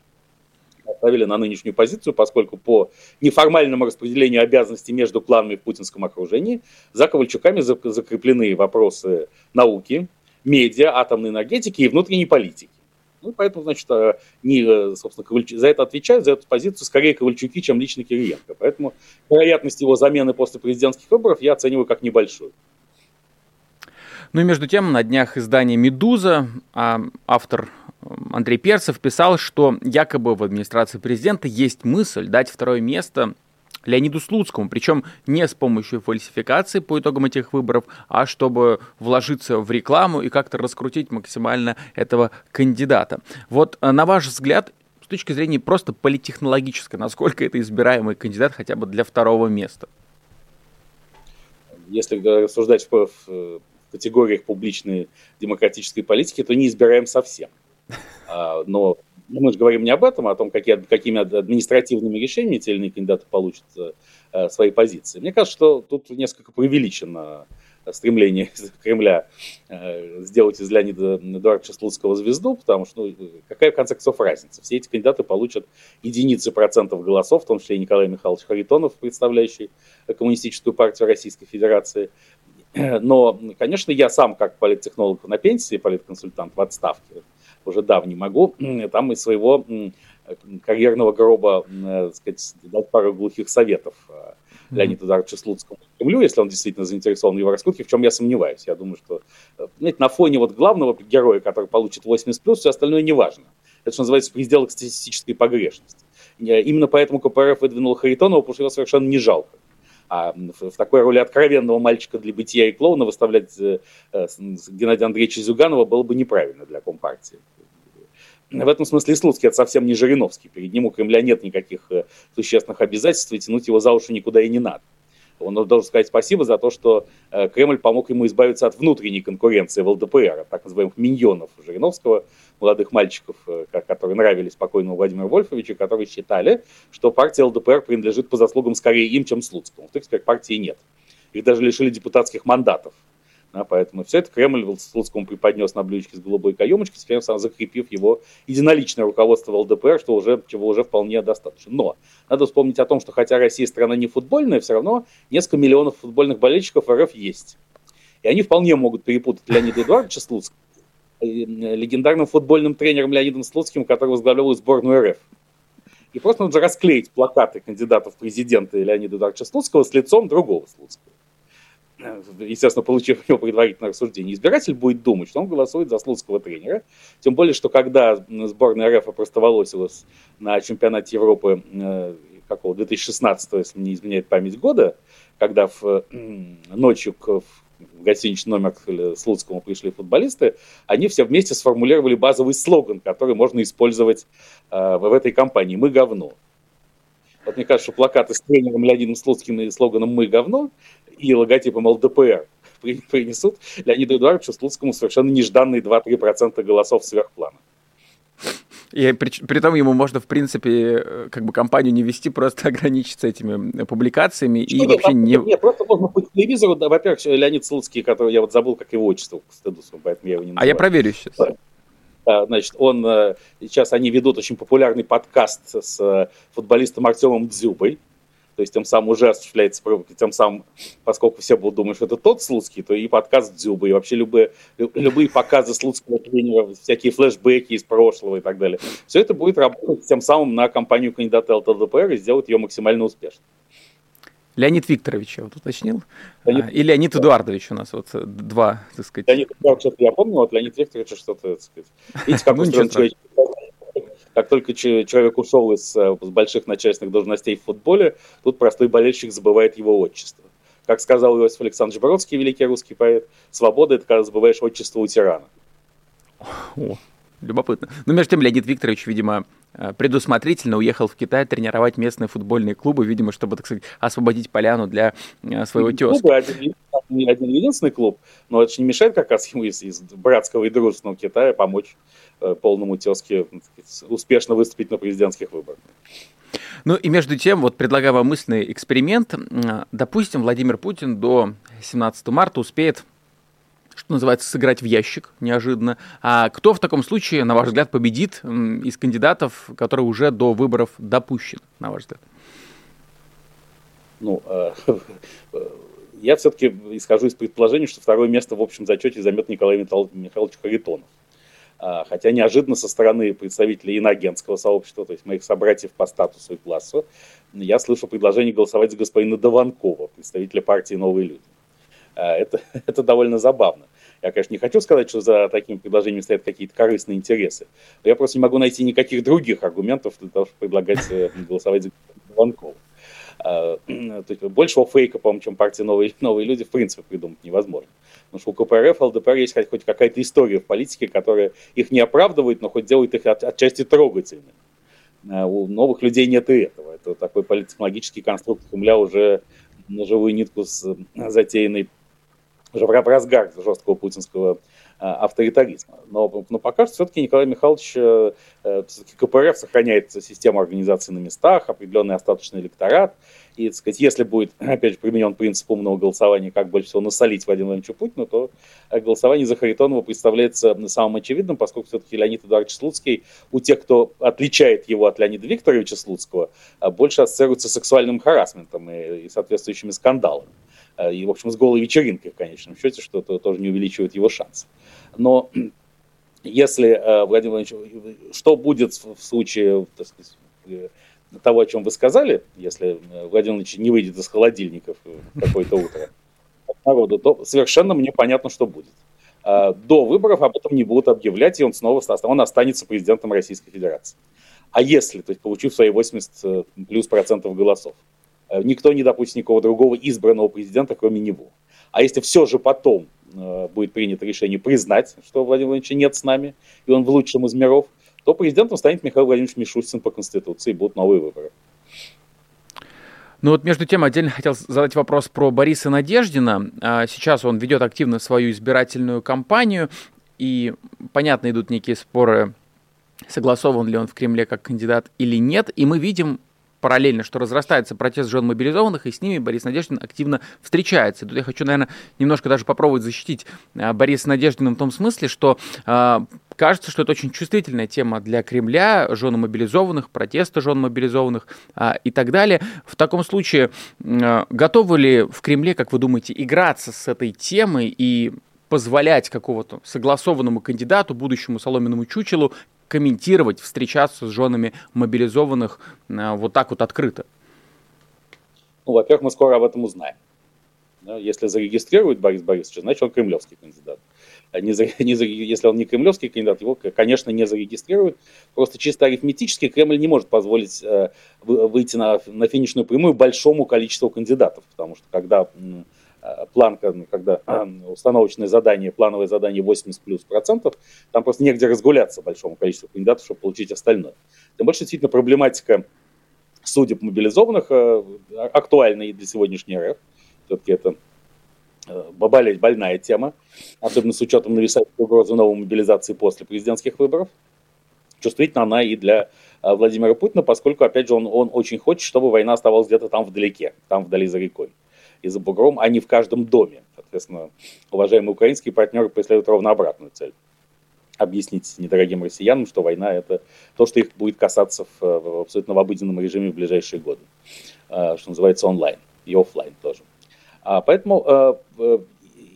оставили на нынешнюю позицию, поскольку по неформальному распределению обязанностей между кланами в путинском окружении за Ковальчуками закреплены вопросы науки, медиа, атомной энергетики и внутренней политики. Ну, поэтому, значит, э, не, э, собственно, Ковальчук, за это отвечают, за эту позицию скорее Ковальчуки, чем лично Кириенко. Поэтому вероятность его замены после президентских выборов я оцениваю как небольшую. Ну и между тем, на днях издания «Медуза» а автор Андрей Перцев писал, что якобы в администрации президента есть мысль дать второе место Леониду Слуцкому, причем не с помощью фальсификации по итогам этих выборов, а чтобы вложиться в рекламу и как-то раскрутить максимально этого кандидата. Вот э, на ваш взгляд, с точки зрения просто политехнологической, насколько это избираемый кандидат хотя бы для второго места? Если рассуждать в категориях публичной демократической политики, то не избираем совсем. А, но мы же говорим не об этом, а о том, какие, какими административными решениями те или иные кандидаты получат э, свои позиции. Мне кажется, что тут несколько преувеличено стремление Кремля э, сделать из Леонида Эдуардовича Слуцкого звезду, потому что ну, какая в конце концов разница? Все эти кандидаты получат единицы процентов голосов, в том числе и Николай Михайлович Харитонов, представляющий Коммунистическую партию Российской Федерации. Но, конечно, я сам, как политтехнолог на пенсии, политконсультант в отставке, уже давний могу там из своего карьерного гроба, э, так сказать, дать пару глухих советов э, Леониду Эдуардовичу Слуцкому Кремлю, если он действительно заинтересован в его раскрутке, в чем я сомневаюсь. Я думаю, что э, знаете, на фоне вот главного героя, который получит 80+, все остальное не важно. Это, что называется, пределы статистической погрешности. Именно поэтому КПРФ выдвинул Харитонова, потому что его совершенно не жалко. А в такой роли откровенного мальчика для бытия и клоуна выставлять э, Геннадия Андреевича Зюганова было бы неправильно для Компартии. В этом смысле Слуцкий это совсем не Жириновский. Перед ним у Кремля нет никаких э, существенных обязательств, и тянуть его за уши никуда и не надо. Он должен сказать спасибо за то, что э, Кремль помог ему избавиться от внутренней конкуренции в ЛДПР, так называемых миньонов Жириновского, молодых мальчиков, э, которые нравились покойному Владимиру Вольфовичу, которые считали, что партия ЛДПР принадлежит по заслугам скорее им, чем Слуцкому. В теперь партии нет. Их даже лишили депутатских мандатов. Да, поэтому все это Кремль Слуцкому преподнес на блюдечке с голубой каемочкой, теперь сам закрепив его единоличное руководство ЛДПР, что уже, чего уже вполне достаточно. Но надо вспомнить о том, что хотя Россия страна не футбольная, все равно несколько миллионов футбольных болельщиков РФ есть. И они вполне могут перепутать Леонида Эдуардовича Слуцкого легендарным футбольным тренером Леонидом Слуцким, который возглавлял сборную РФ. И просто нужно расклеить плакаты кандидатов в президенты Леонида Эдуардовича Слуцкого с лицом другого Слуцкого. Естественно, получив его предварительное рассуждение, избиратель будет думать, что он голосует за слуцкого тренера. Тем более, что когда сборная РФ опростоволосилась на чемпионате Европы э, какого 2016, если не изменяет память года, когда в, ночью к, в гостиничный номер к Слуцкому пришли футболисты, они все вместе сформулировали базовый слоган, который можно использовать э, в этой кампании «Мы говно». Вот мне кажется, что плакаты с тренером Леонидом Слуцким и слоганом «Мы говно» и логотипом ЛДПР принесут Леониду Эдуардовичу Слуцкому совершенно нежданные 2-3% голосов сверхплана. И при, при том ему можно, в принципе, э, как бы компанию не вести, просто ограничиться этими публикациями Что и нет, вообще не... Нет, просто можно по телевизору, да, во-первых, Леонид Слуцкий, который я вот забыл, как его отчество, к стыду, поэтому я его не называю. А я проверю сейчас. Да. Значит, он, э, сейчас они ведут очень популярный подкаст с э, футболистом Артемом Дзюбой, то есть тем самым уже осуществляется тем самым, поскольку все будут думать, что это тот Слуцкий, то и подкаст Дзюба, и вообще любые, любые показы Слуцкого тренера, всякие флешбеки из прошлого и так далее. Все это будет работать тем самым на компанию кандидата ЛТДПР и сделать ее максимально успешной. Леонид Викторович, я вот уточнил. Леонид... А, и Леонид Эдуардович у нас вот два, так сказать. Леонид Эдуардович, я помню, вот Леонид Викторович что-то, так сказать. Видите, как ну, устроен как только человек ушел из, э, из больших начальственных должностей в футболе, тут простой болельщик забывает его отчество. Как сказал Иосиф Александрович Бродский, великий русский поэт, свобода – это когда забываешь отчество у тирана. О, Любопытно. Но между тем Леонид Викторович, видимо, э, предусмотрительно уехал в Китай тренировать местные футбольные клубы, видимо, чтобы, так сказать, освободить поляну для э, своего тезки. Клубы один, один единственный клуб, но это же не мешает как раз ему из, из братского и дружественного Китая помочь э, полному тезке успешно выступить на президентских выборах. Ну и между тем, вот предлагаю вам мысленный эксперимент. Допустим, Владимир Путин до 17 марта успеет что называется, сыграть в ящик неожиданно. А кто в таком случае, на ваш взгляд, победит из кандидатов, которые уже до выборов допущены, на ваш взгляд? Ну, э, я все-таки исхожу из предположения, что второе место в общем зачете займет Николай Михайлович Харитонов. А, хотя неожиданно со стороны представителей иногентского сообщества, то есть моих собратьев по статусу и классу, я слышу предложение голосовать за господина Дованкова, представителя партии «Новые люди». А, это, это довольно забавно. Я, конечно, не хочу сказать, что за такими предложениями стоят какие-то корыстные интересы, но я просто не могу найти никаких других аргументов для того, чтобы предлагать э, голосовать за Дованкова. А, то есть большего фейка, по-моему, чем партия новые, новые люди, в принципе, придумать невозможно. Потому что у КПРФ, ЛДПР есть хоть какая-то история в политике, которая их не оправдывает, но хоть делает их от, отчасти трогательными. А у новых людей нет и этого. Это такой политтехнологический конструкт Кремля уже на живую нитку с затеянной уже в разгар жесткого путинского а, авторитаризма. Но, но пока что все-таки Николай Михайлович, э, э КПРФ сохраняет систему организации на местах, определенный остаточный электорат, и, так сказать, если будет, опять же, применен принцип умного голосования, как больше всего насолить Владимиру Владимировичу Путину, то э, голосование за Харитонова представляется самым очевидным, поскольку все-таки Леонид Эдуардович Слуцкий у тех, кто отличает его от Леонида Викторовича Слуцкого, э, больше ассоциируется с сексуальным харасментом и, и соответствующими скандалами. Э, и, в общем, с голой вечеринкой в конечном счете, что -то тоже не увеличивает его шансы. Но если Владимир Владимирович, что будет в случае, так сказать, того, о чем вы сказали, если э, Владимир Ильич не выйдет из холодильников какое-то утро народу, то совершенно мне понятно, что будет. А, до выборов об этом не будут объявлять, и он снова он останется президентом Российской Федерации. А если, то есть получив свои 80 э, плюс процентов голосов, э, никто не допустит никакого другого избранного президента, кроме него. А если все же потом будет принято решение признать, что Владимир Владимировича нет с нами, и он в лучшем из миров, то президентом станет Михаил Владимирович Мишустин по Конституции, и будут новые выборы. Ну вот между тем отдельно хотел задать вопрос про Бориса Надеждина. А, сейчас он ведет активно свою избирательную кампанию, и, понятно, идут некие споры, согласован ли он в Кремле как кандидат или нет, и мы видим параллельно, что разрастается протест жен мобилизованных, и с ними Борис Надеждин активно встречается. тут я хочу, наверное, немножко даже попробовать защитить а, Бориса Надеждина в том смысле, что а, кажется, что это очень чувствительная тема для Кремля, жены мобилизованных, протесты жен мобилизованных а, и так далее. В таком случае а, готовы ли в Кремле, как вы думаете, играться с этой темой и позволять какого-то согласованному кандидату, будущему соломенному чучелу, комментировать, встречаться с женами мобилизованных э, вот так вот открыто? Ну, во-первых, мы скоро об этом узнаем. Если зарегистрирует Борис Борисович, значит он кремлевский кандидат. А не, не, если он не кремлевский кандидат, его, конечно, не зарегистрируют. Просто чисто арифметически Кремль не может позволить э, выйти на, на финишную прямую большому количеству кандидатов, потому что когда планка, ну, когда э, установочное задание, плановое задание 80 плюс процентов, там просто негде разгуляться большому количеству кандидатов, чтобы получить остальное. Тем больше действительно проблематика судеб мобилизованных э, актуальна и для сегодняшней РФ. Все-таки это болеть больная тема, особенно с учетом нависающей угрозы новой мобилизации после президентских выборов. Чувствительна она и для Владимира Путина, поскольку, опять же, он, он очень хочет, чтобы война оставалась где-то там вдалеке, там вдали за рекой и за бугром, а не в каждом доме. Соответственно, уважаемые украинские партнеры преследуют ровно обратную цель. Объяснить недорогим россиянам, что война – это то, что их будет касаться в, абсолютно в обыденном режиме в ближайшие годы. А, что называется онлайн и офлайн тоже. А, поэтому а,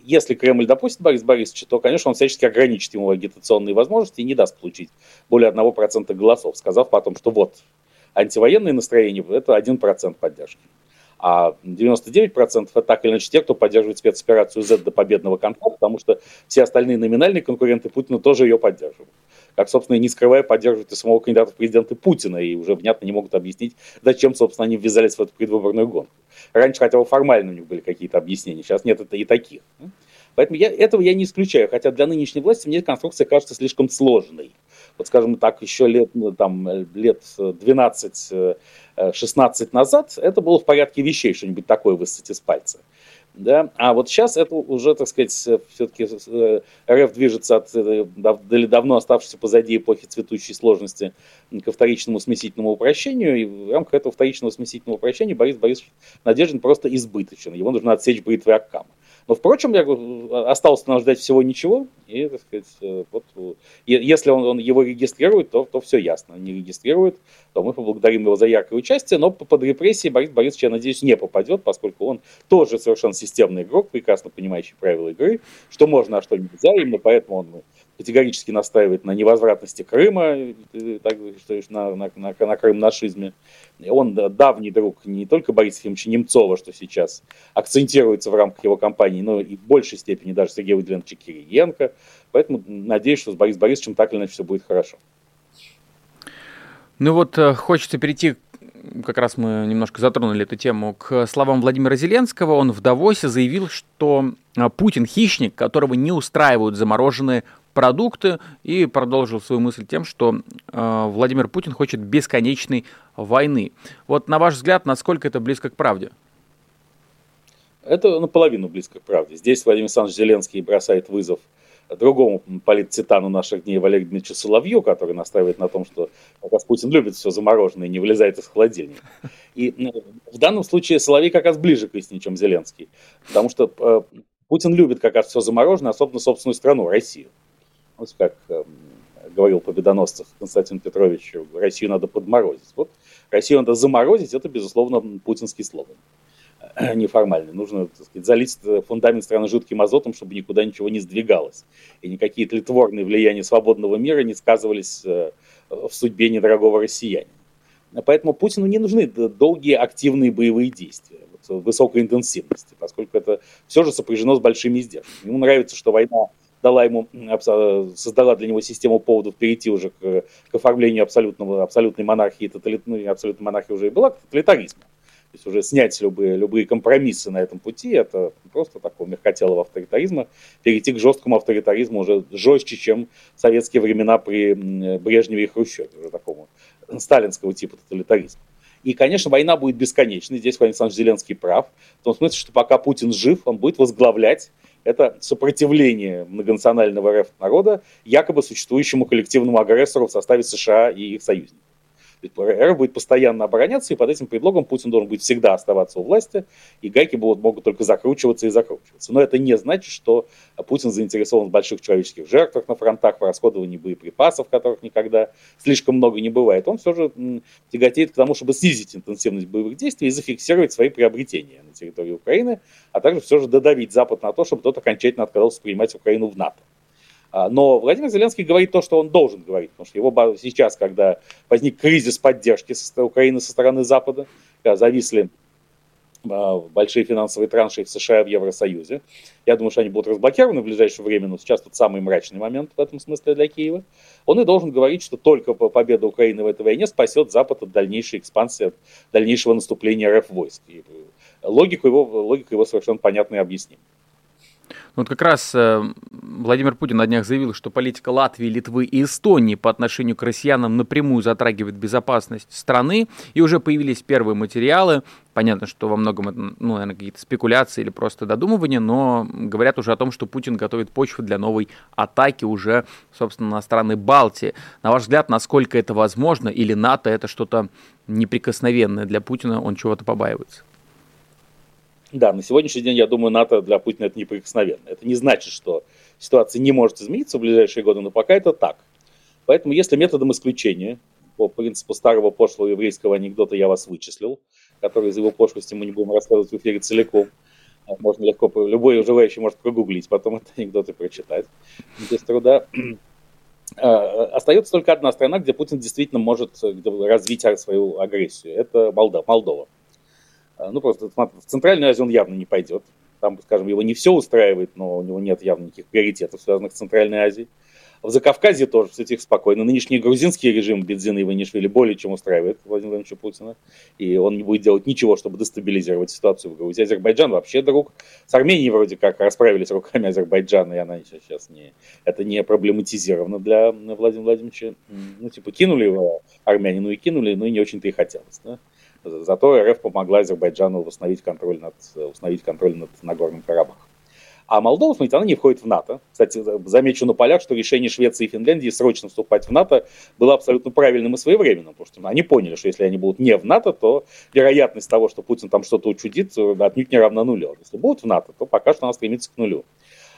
если Кремль допустит Борис Борисовича, то, конечно, он всячески ограничит ему агитационные возможности и не даст получить более 1% голосов, сказав потом, что вот, антивоенные настроения – это 1% поддержки. А 99% это так или иначе те, кто поддерживает спецоперацию Z до победного конца, потому что все остальные номинальные конкуренты Путина тоже ее поддерживают. Как, собственно, и не скрывая, поддерживают и самого кандидата в президенты Путина, и уже внятно не могут объяснить, зачем, собственно, они ввязались в эту предвыборную гонку. Раньше хотя бы формально у них были какие-то объяснения, сейчас нет это и таких. Поэтому я, этого я не исключаю, хотя для нынешней власти мне конструкция кажется слишком сложной. Вот, скажем так, еще лет, ну, там, лет 12-16 назад это было в порядке вещей, что-нибудь такое высосать из пальца. Да? А вот сейчас это уже, так сказать, все-таки РФ движется от давно оставшейся позади эпохи цветущей сложности ко вторичному смесительному упрощению. И в рамках этого вторичного смесительного упрощения Борис Борисович Надеждин просто избыточен. Его нужно отсечь бритвой Аккама. Но, впрочем, я осталось нам ждать всего ничего. И, так сказать, э, вот, если он, он его регистрирует, то, то все ясно. Не регистрирует, то мы поблагодарим его за яркое участие. Но под репрессии Борис Борисович, я надеюсь, не попадет, поскольку он тоже совершенно системный игрок, прекрасно понимающий правила игры, что можно, а что нельзя. Именно поэтому он категорически настаивает на невозвратности Крыма, так, на, на, на, на крым-нашизме. Он давний друг не только Бориса Ефимовича Немцова, что сейчас акцентируется в рамках его кампании, но и в большей степени даже Сергея Владимировича Кириенко. Поэтому надеюсь, что с Борисом Борисовичем так или иначе все будет хорошо. Ну вот э, хочется перейти как раз мы немножко затронули эту тему, к словам Владимира Зеленского. Он в Давосе заявил, что э, Путин хищник, которого не устраивают замороженные продукты и продолжил свою мысль тем, что э, Владимир Путин хочет бесконечной войны. Вот на ваш взгляд, насколько это близко к правде? Это наполовину близко к правде. Здесь Владимир Александрович Зеленский бросает вызов другому политтитану наших дней Валерию Дмитриевичу Соловью, который настаивает на том, что как раз Путин любит все замороженное и не вылезает из холодильника. И ну, в данном случае Соловей как раз ближе к истине, чем Зеленский. Потому что э, Путин любит как раз все замороженное, особенно собственную страну, Россию вот как э, говорил Победоносцев Константин Петрович, Россию надо подморозить. Вот Россию надо заморозить, это, безусловно, путинский слоган неформальный. Нужно так сказать, залить фундамент страны жидким азотом, чтобы никуда ничего не сдвигалось. И никакие тлетворные влияния свободного мира не сказывались э, в судьбе недорогого россиянина. Поэтому Путину не нужны долгие активные боевые действия высокой интенсивности, поскольку это все же сопряжено с большими издержками. Ему нравится, что война дала ему, создала для него систему поводов перейти уже к, к оформлению абсолютного, абсолютной монархии, тоталит, ну, абсолютной монархии уже и была, к тоталитаризму. То есть уже снять любые, любые компромиссы на этом пути, это просто такого мягкотелого авторитаризма, перейти к жесткому авторитаризму уже жестче, чем в советские времена при Брежневе и Хрущеве, уже такому сталинского типа тоталитаризма. И, конечно, война будет бесконечной. Здесь Владимир Александрович Зеленский прав. В том смысле, что пока Путин жив, он будет возглавлять это сопротивление многонационального РФ народа якобы существующему коллективному агрессору в составе США и их союзников. РФ будет постоянно обороняться, и под этим предлогом Путин должен будет всегда оставаться у власти, и гайки будут, могут только закручиваться и закручиваться. Но это не значит, что Путин заинтересован в больших человеческих жертвах на фронтах, в расходовании боеприпасов, которых никогда слишком много не бывает. Он все же тяготеет к тому, чтобы снизить интенсивность боевых действий и зафиксировать свои приобретения на территории Украины, а также все же додавить Запад на то, чтобы тот окончательно отказался принимать Украину в НАТО. А, но Владимир Зеленский говорит то, что он должен говорить, потому что его сейчас, когда возник кризис поддержки Украины со стороны Запада, когда зависли а, большие финансовые транши в США и в Евросоюзе. Я думаю, что они будут разблокированы в ближайшее время, но сейчас тут самый мрачный момент в этом смысле для Киева. Он и должен говорить, что только победа Украины в этой войне спасет Запад от дальнейшей экспансии, от дальнейшего наступления РФ войск. И логику его, логика его совершенно понятна и объяснима. Вот как раз э, Владимир Путин на днях заявил, что политика Латвии, Литвы и Эстонии по отношению к россиянам напрямую затрагивает безопасность страны, и уже появились первые материалы. Понятно, что во многом это, ну, наверное, какие-то спекуляции или просто додумывания, но говорят уже о том, что Путин готовит почву для новой атаки уже, собственно, на страны Балтии. На ваш взгляд, насколько это возможно, или НАТО это что-то неприкосновенное для Путина, он чего-то побаивается? Да, на сегодняшний день, я думаю, НАТО для Путина это неприкосновенно. Это не значит, что ситуация не может измениться в ближайшие годы, но пока это так. Поэтому, если методом исключения, по принципу старого пошлого еврейского анекдота «я вас вычислил», который из его пошлости мы не будем рассказывать в эфире целиком, а можно легко, любой желающий может прогуглить, потом этот анекдот и прочитать без труда. А, остается только одна страна, где Путин действительно может развить свою агрессию. Это Молдова. Ну, просто в Центральную Азию он явно не пойдет. Там, скажем, его не все устраивает, но у него нет явно никаких приоритетов, связанных с Центральной Азией. В Закавказье тоже все тихо спокойно. Нынешний грузинский режим Бедзина и Ванишвили более чем устраивает Владимира Владимировича Путина. И он не будет делать ничего, чтобы дестабилизировать ситуацию в Грузии. Азербайджан вообще друг. С Арменией вроде как расправились руками Азербайджана, и она сейчас не, это не проблематизировано для Владимира Владимировича. Ну, типа, кинули его армяне, ну и кинули, ну и не очень-то и хотелось. Да? Зато РФ помогла Азербайджану восстановить контроль над, восстановить контроль над Нагорным Карабахом. А Молдова, смотрите, она не входит в НАТО. Кстати, замечу на полях, что решение Швеции и Финляндии срочно вступать в НАТО было абсолютно правильным и своевременным, потому что они поняли, что если они будут не в НАТО, то вероятность того, что Путин там что-то учудит, отнюдь не равна нулю. Если будут в НАТО, то пока что она стремится к нулю.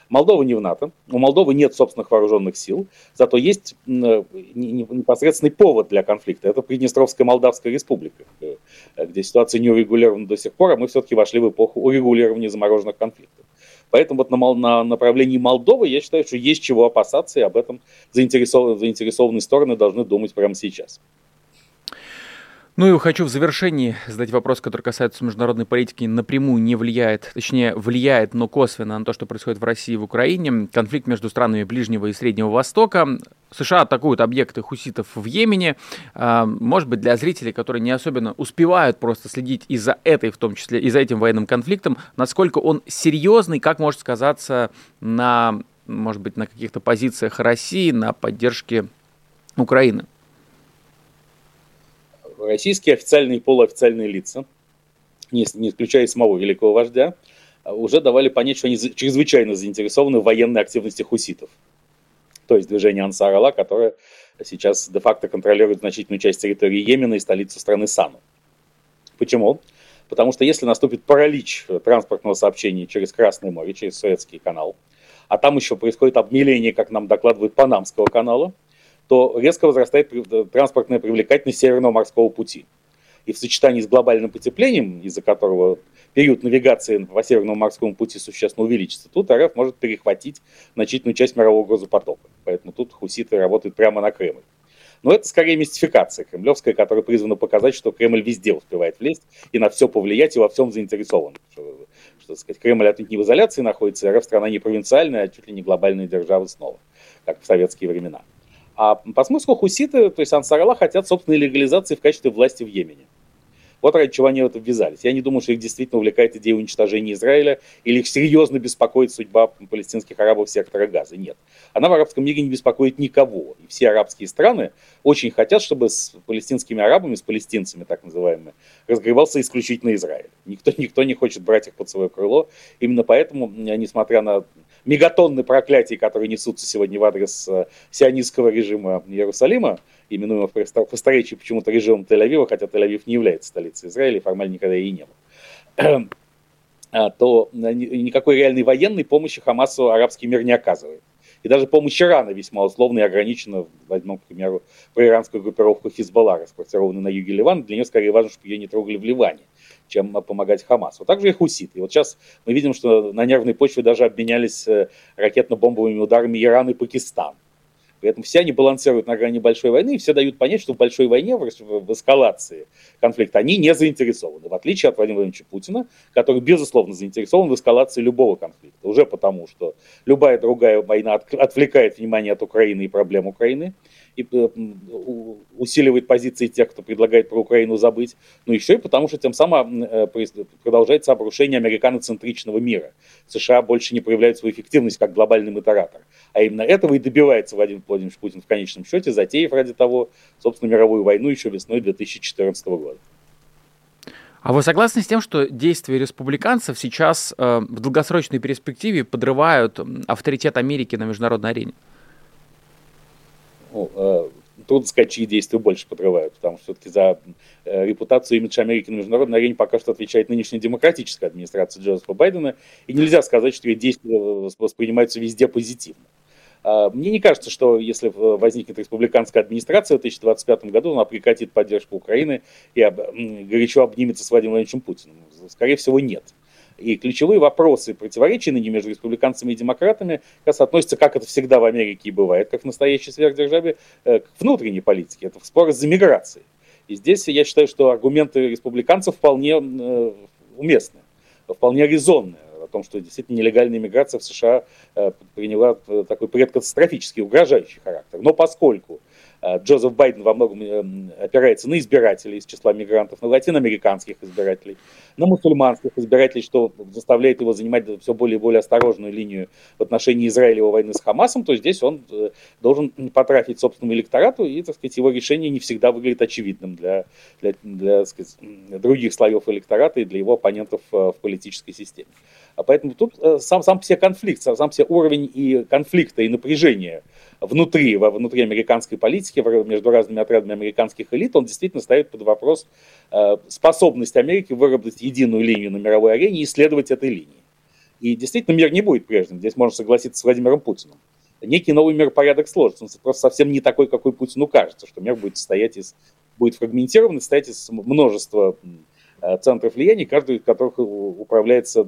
Молдова не в НАТО, у Молдовы нет собственных вооруженных сил, зато есть непосредственный повод для конфликта. Это Приднестровская Молдавская республика, э, где ситуация не урегулирована до сих пор, а мы все-таки вошли в эпоху урегулирования замороженных конфликтов. Поэтому вот на, на направлении Молдовы я считаю, что есть чего опасаться, и об этом заинтересованные, заинтересованные стороны должны думать прямо сейчас. Ну и хочу в завершении задать вопрос, который касается международной политики, напрямую не влияет, точнее влияет, но косвенно на то, что происходит в России и в Украине. Конфликт между странами Ближнего и Среднего Востока. США атакуют объекты хуситов в Йемене. А, может быть, для зрителей, которые не особенно успевают просто следить и за этой, в том числе, и за этим военным конфликтом, насколько он серьезный, как может сказаться на, может быть, на каких-то позициях России, на поддержке Украины российские официальные и полуофициальные лица, не, не исключая самого великого вождя, а, уже давали понять, что они чрезвычайно заинтересованы в военной активности хуситов. То есть движение Ансар Алла, которое сейчас де-факто контролирует значительную часть территории Йемена и столицу страны Сану. Почему? Потому что если наступит паралич транспортного сообщения через Красное море, через Суэцкий канал, а там еще происходит обмеление, как нам докладывают, Панамского канала – то резко возрастает транспортная привлекательность Северного морского пути. И в сочетании с глобальным потеплением, из-за которого период навигации по Северному морскому пути существенно увеличится, тут РФ может перехватить значительную часть мирового грузопотока. Поэтому тут хуситы работают прямо на Кремль. Но это скорее мистификация кремлевская, которая призвана показать, что Кремль везде успевает влезть и на все повлиять и во всем заинтересован. Что, что сказать, Кремль отнюдь не в изоляции находится, РФ страна не провинциальная, а чуть ли не глобальная держава снова, как в советские времена. А по смыслу хуситы, то есть Ансарала, хотят собственной легализации в качестве власти в Йемене. Вот ради чего они в это ввязались. Я не думаю, что их действительно увлекает идея уничтожения Израиля или их серьезно беспокоит судьба палестинских арабов сектора Газа. Нет. Она в арабском мире не беспокоит никого. И все арабские страны очень хотят, чтобы с палестинскими арабами, с палестинцами так называемыми, разгревался исключительно Израиль. Никто, никто не хочет брать их под свое крыло. Именно поэтому, несмотря на мегатонны проклятий, которые несутся сегодня в адрес э, сионистского режима Иерусалима, именуемого в просторечии почему-то режимом Тель-Авива, хотя Тель-Авив не является столицей Израиля формально никогда и не был, а, то э, никакой реальной военной помощи Хамасу арабский мир не оказывает. И даже помощь Ирана весьма условно и ограничена, возьмем, к примеру, про иранскую группировку Хизбалла, расквартированную на юге Ливана. Для нее скорее важно, чтобы ее не трогали в Ливане чем помогать Хамасу. Также и хуситы. И вот сейчас мы видим, что на нервной почве даже обменялись э, ракетно-бомбовыми ударами Иран и Пакистан. При этом все они балансируют на грани большой войны, и все дают понять, что в большой войне, в, в эскалации конфликта, они не заинтересованы, в отличие от Владимира Владимировича Путина, который, безусловно, заинтересован в эскалации любого конфликта. Уже потому, что любая другая война отвлекает внимание от Украины и проблем Украины, и э, усиливает позиции тех, кто предлагает про Украину забыть, но еще и потому, что тем самым э, продолжается обрушение американоцентричного мира. США больше не проявляют свою эффективность как глобальный моторатор. А именно этого и добивается Владимир Владимирович Путин в конечном счете, затеяв ради того, собственно, мировую войну еще весной 2014 года. А вы согласны с тем, что действия республиканцев сейчас э, в долгосрочной перспективе подрывают авторитет Америки на международной арене? ну, э, трудно сказать, чьи действия больше подрывают, потому что все-таки за э, репутацию имидж Америки на международной арене пока что отвечает нынешняя демократическая администрация Джозефа Байдена, и нельзя сказать, что ее действия воспринимаются везде позитивно. А, мне не кажется, что если возникнет республиканская администрация в 2025 году, она прекратит поддержку Украины и горячо обнимется с Владимиром Владимировичем Путиным. Скорее всего, нет. И ключевые вопросы противоречия ныне между республиканцами и демократами как раз относятся, как это всегда в Америке и бывает, как в настоящей сверхдержаве, э, к внутренней политике. Это споры за миграцией. И здесь я считаю, что аргументы республиканцев вполне э, уместны, вполне резонные. Том, что действительно нелегальная миграция в США приняла такой предкатастрофический, угрожающий характер. Но поскольку Э, Джозеф Байден во многом опирается на избирателей из числа мигрантов, на латиноамериканских избирателей, на мусульманских избирателей, что заставляет его занимать все более и более осторожную линию в отношении Израилева войны с Хамасом, то здесь он э, должен потратить собственному электорату, и, так сказать, его решение не всегда выглядит очевидным для, для, для сказать, других слоев электората и для его оппонентов э, в политической системе. А поэтому тут сам, сам все конфликт, сам все уровень и конфликта, и напряжения внутри, внутри американской политики, между разными отрядами американских элит, он действительно ставит под вопрос э, способность Америки выработать единую линию на мировой арене и следовать этой линии. И действительно мир не будет прежним. Здесь можно согласиться с Владимиром Путиным. Некий новый миропорядок сложится. Он просто совсем не такой, какой Путину кажется, что мир будет состоять из, будет фрагментирован, состоять из множества э, центров влияния, каждый из которых управляется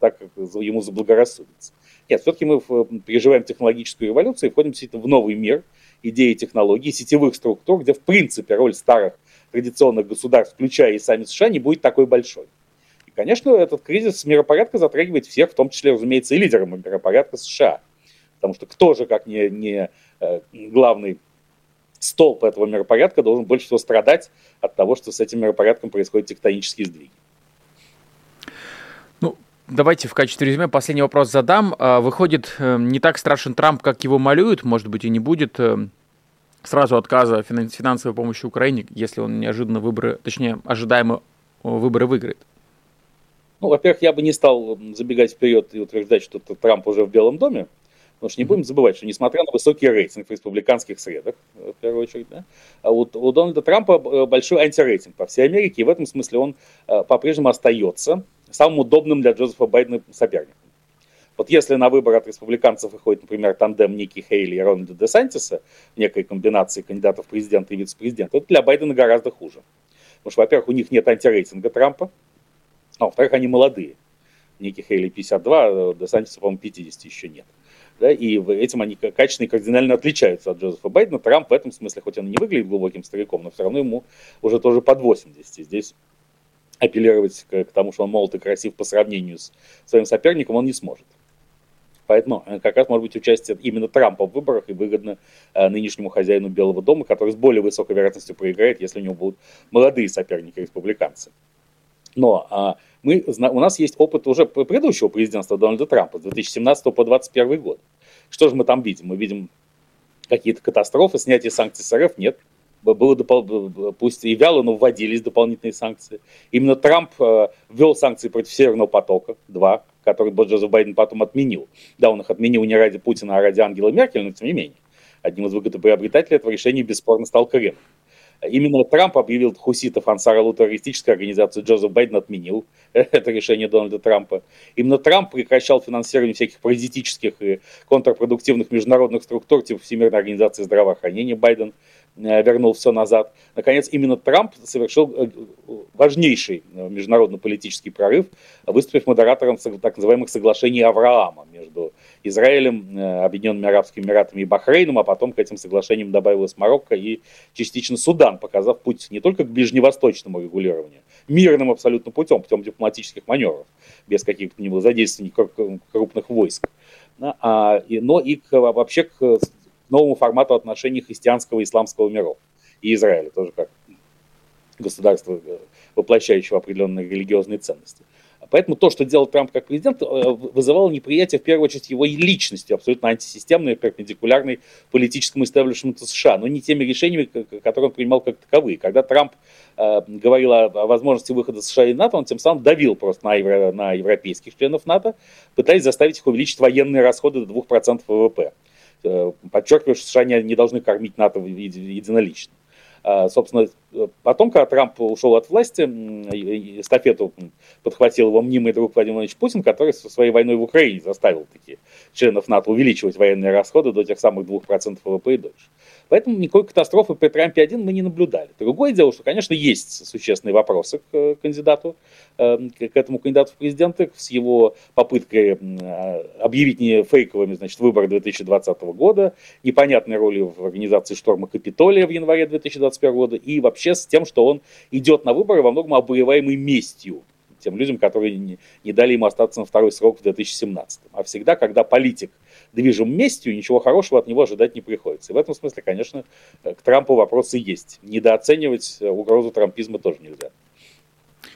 так, как ему заблагорассудится. Нет, все-таки мы переживаем технологическую революцию и входим в новый мир идеи технологий, сетевых структур, где в принципе роль старых традиционных государств, включая и сами США, не будет такой большой. И, конечно, этот кризис миропорядка затрагивает всех, в том числе, разумеется, и лидеров миропорядка США. Потому что кто же, как не, не э, главный столб этого миропорядка, должен больше всего страдать от того, что с этим миропорядком происходят тектонические сдвиги. Давайте в качестве резюме последний вопрос задам. А, выходит, э, не так страшен Трамп, как его малюют, может быть, и не будет э, сразу отказа финансовой помощи Украине, если он неожиданно выборы, точнее, ожидаемо выборы выиграет? Ну, во-первых, я бы не стал забегать вперед и утверждать, что Трамп уже в Белом доме, потому что не будем забывать, что несмотря на высокий рейтинг в республиканских средах, в первую очередь, да, а у, у Дональда Трампа э, большой антирейтинг по всей Америке, и в этом смысле он по-прежнему остается самым удобным для Джозефа Байдена соперником. Вот если на выбор от республиканцев выходит, например, тандем Ники Хейли и Рональда Де Сантиса, некой комбинации кандидатов в президента и вице-президента, это для Байдена гораздо хуже. Потому что, во-первых, у них нет антирейтинга Трампа, а во-вторых, они молодые. Ники Хейли 52, Де Сантиса, по-моему, 50 еще нет. Да, и этим они качественно и кардинально отличаются от Джозефа Байдена. Трамп в этом смысле, хоть он и не выглядит глубоким стариком, но все равно ему уже тоже под 80. И здесь апеллировать к, к тому, что он молод и красив по сравнению с своим соперником, он не сможет. Поэтому э, как раз может быть участие именно Трампа в выборах и выгодно э, нынешнему хозяину Белого дома, который с более высокой вероятностью проиграет, если у него будут молодые соперники, республиканцы. Но а, мы, у нас есть опыт уже предыдущего президентства Дональда Трампа с 2017 по 2021 год. Что же мы там видим? Мы видим какие-то катастрофы, снятие санкций с РФ? Нет было допол... пусть и вяло, но вводились дополнительные санкции. Именно Трамп э, ввел санкции против Северного потока 2, который Джозеф Байден потом отменил. Да, он их отменил не ради Путина, а ради Ангела Меркель, но тем не менее. Одним из выгодоприобретателей этого решения бесспорно стал Крым. Именно Трамп объявил хуситов Ансаралу террористической организацию, Джозеф Байден отменил это решение Дональда Трампа. Именно Трамп прекращал финансирование всяких паразитических и контрпродуктивных международных структур, типа Всемирной организации здравоохранения Байден вернул все назад. Наконец, именно Трамп совершил э, важнейший э, международно-политический прорыв, выступив модератором так называемых соглашений Авраама между Израилем, Объединенными Арабскими Эмиратами и Бахрейном, а потом к этим соглашениям добавилась Марокко и частично Судан, показав путь не только к ближневосточному регулированию, мирным абсолютно путем, путем дипломатических маневров, без каких-то ни было задействований крупных войск, а, но и к, вообще к новому формату отношений христианского и исламского миров. И Израиля тоже как государство, э, воплощающего определенные религиозные ценности. Поэтому то, что делал Трамп как президент, э, вызывало неприятие в первую очередь его личностью, абсолютно антисистемной, перпендикулярной политическому истеблишменту США, но не теми решениями, которые он принимал как таковые. Когда Трамп э, говорил о, о возможности выхода США и НАТО, он тем самым давил просто на, евро, на европейских членов НАТО, пытаясь заставить их увеличить военные расходы до 2% ВВП. Э, подчеркиваю, что США не, не должны кормить НАТО единолично. А, собственно, потом, когда Трамп ушел от власти, эстафету подхватил его мнимый друг Владимир Владимирович Путин, который со своей войной в Украине заставил такие членов НАТО увеличивать военные расходы до тех самых 2% ВВП и дольше. Поэтому никакой катастрофы при Трампе один мы не наблюдали. Другое дело, что, конечно, есть существенные вопросы к э, кандидату, эм, к этому кандидату в президенты с его попыткой э, объявить не фейковыми значит, выборы 2020 года, непонятной роли в организации шторма Капитолия в январе 2021 года и вообще с тем, что он идет на выборы во многом обуреваемый местью тем людям, которые не, не дали ему остаться на второй срок в 2017. А всегда, когда политик движим местью, ничего хорошего от него ожидать не приходится. И в этом смысле, конечно, к Трампу вопросы есть. Недооценивать угрозу трампизма тоже нельзя.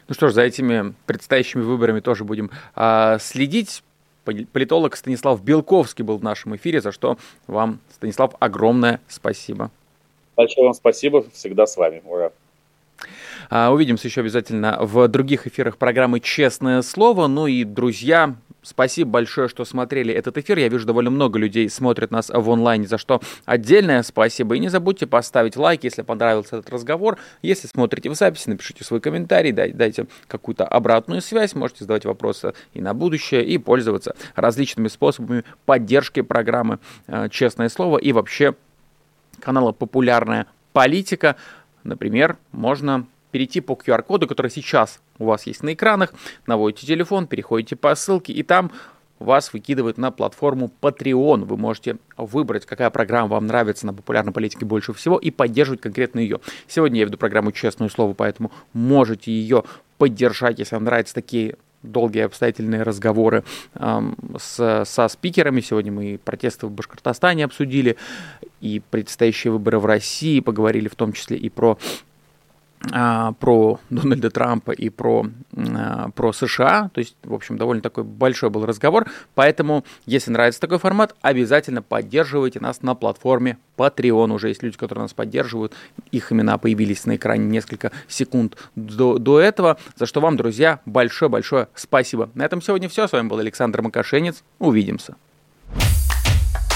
Ну что ж, за этими предстоящими выборами тоже будем а, следить. Политолог Станислав Белковский был в нашем эфире, за что вам, Станислав, огромное спасибо. Большое вам спасибо, всегда с вами. Ура! А, увидимся еще обязательно в других эфирах программы «Честное слово». Ну и, друзья, Спасибо большое, что смотрели этот эфир. Я вижу, довольно много людей смотрят нас в онлайне, за что отдельное спасибо. И не забудьте поставить лайк, если понравился этот разговор. Если смотрите в записи, напишите свой комментарий, дайте какую-то обратную связь. Можете задавать вопросы и на будущее, и пользоваться различными способами поддержки программы э, «Честное слово» и вообще канала «Популярная политика». Например, можно перейти по QR-коду, который сейчас у вас есть на экранах, наводите телефон, переходите по ссылке, и там вас выкидывают на платформу Patreon. Вы можете выбрать, какая программа вам нравится на популярной политике больше всего и поддерживать конкретно ее. Сегодня я веду программу «Честное слово», поэтому можете ее поддержать, если вам нравятся такие долгие обстоятельные разговоры с, со спикерами. Сегодня мы протесты в Башкортостане обсудили, и предстоящие выборы в России, поговорили в том числе и про про Дональда Трампа и про, а, про США. То есть, в общем, довольно такой большой был разговор. Поэтому, если нравится такой формат, обязательно поддерживайте нас на платформе Patreon. Уже есть люди, которые нас поддерживают. Их имена появились на экране несколько секунд до, до этого. За что вам, друзья, большое-большое спасибо. На этом сегодня все. С вами был Александр Макашенец. Увидимся.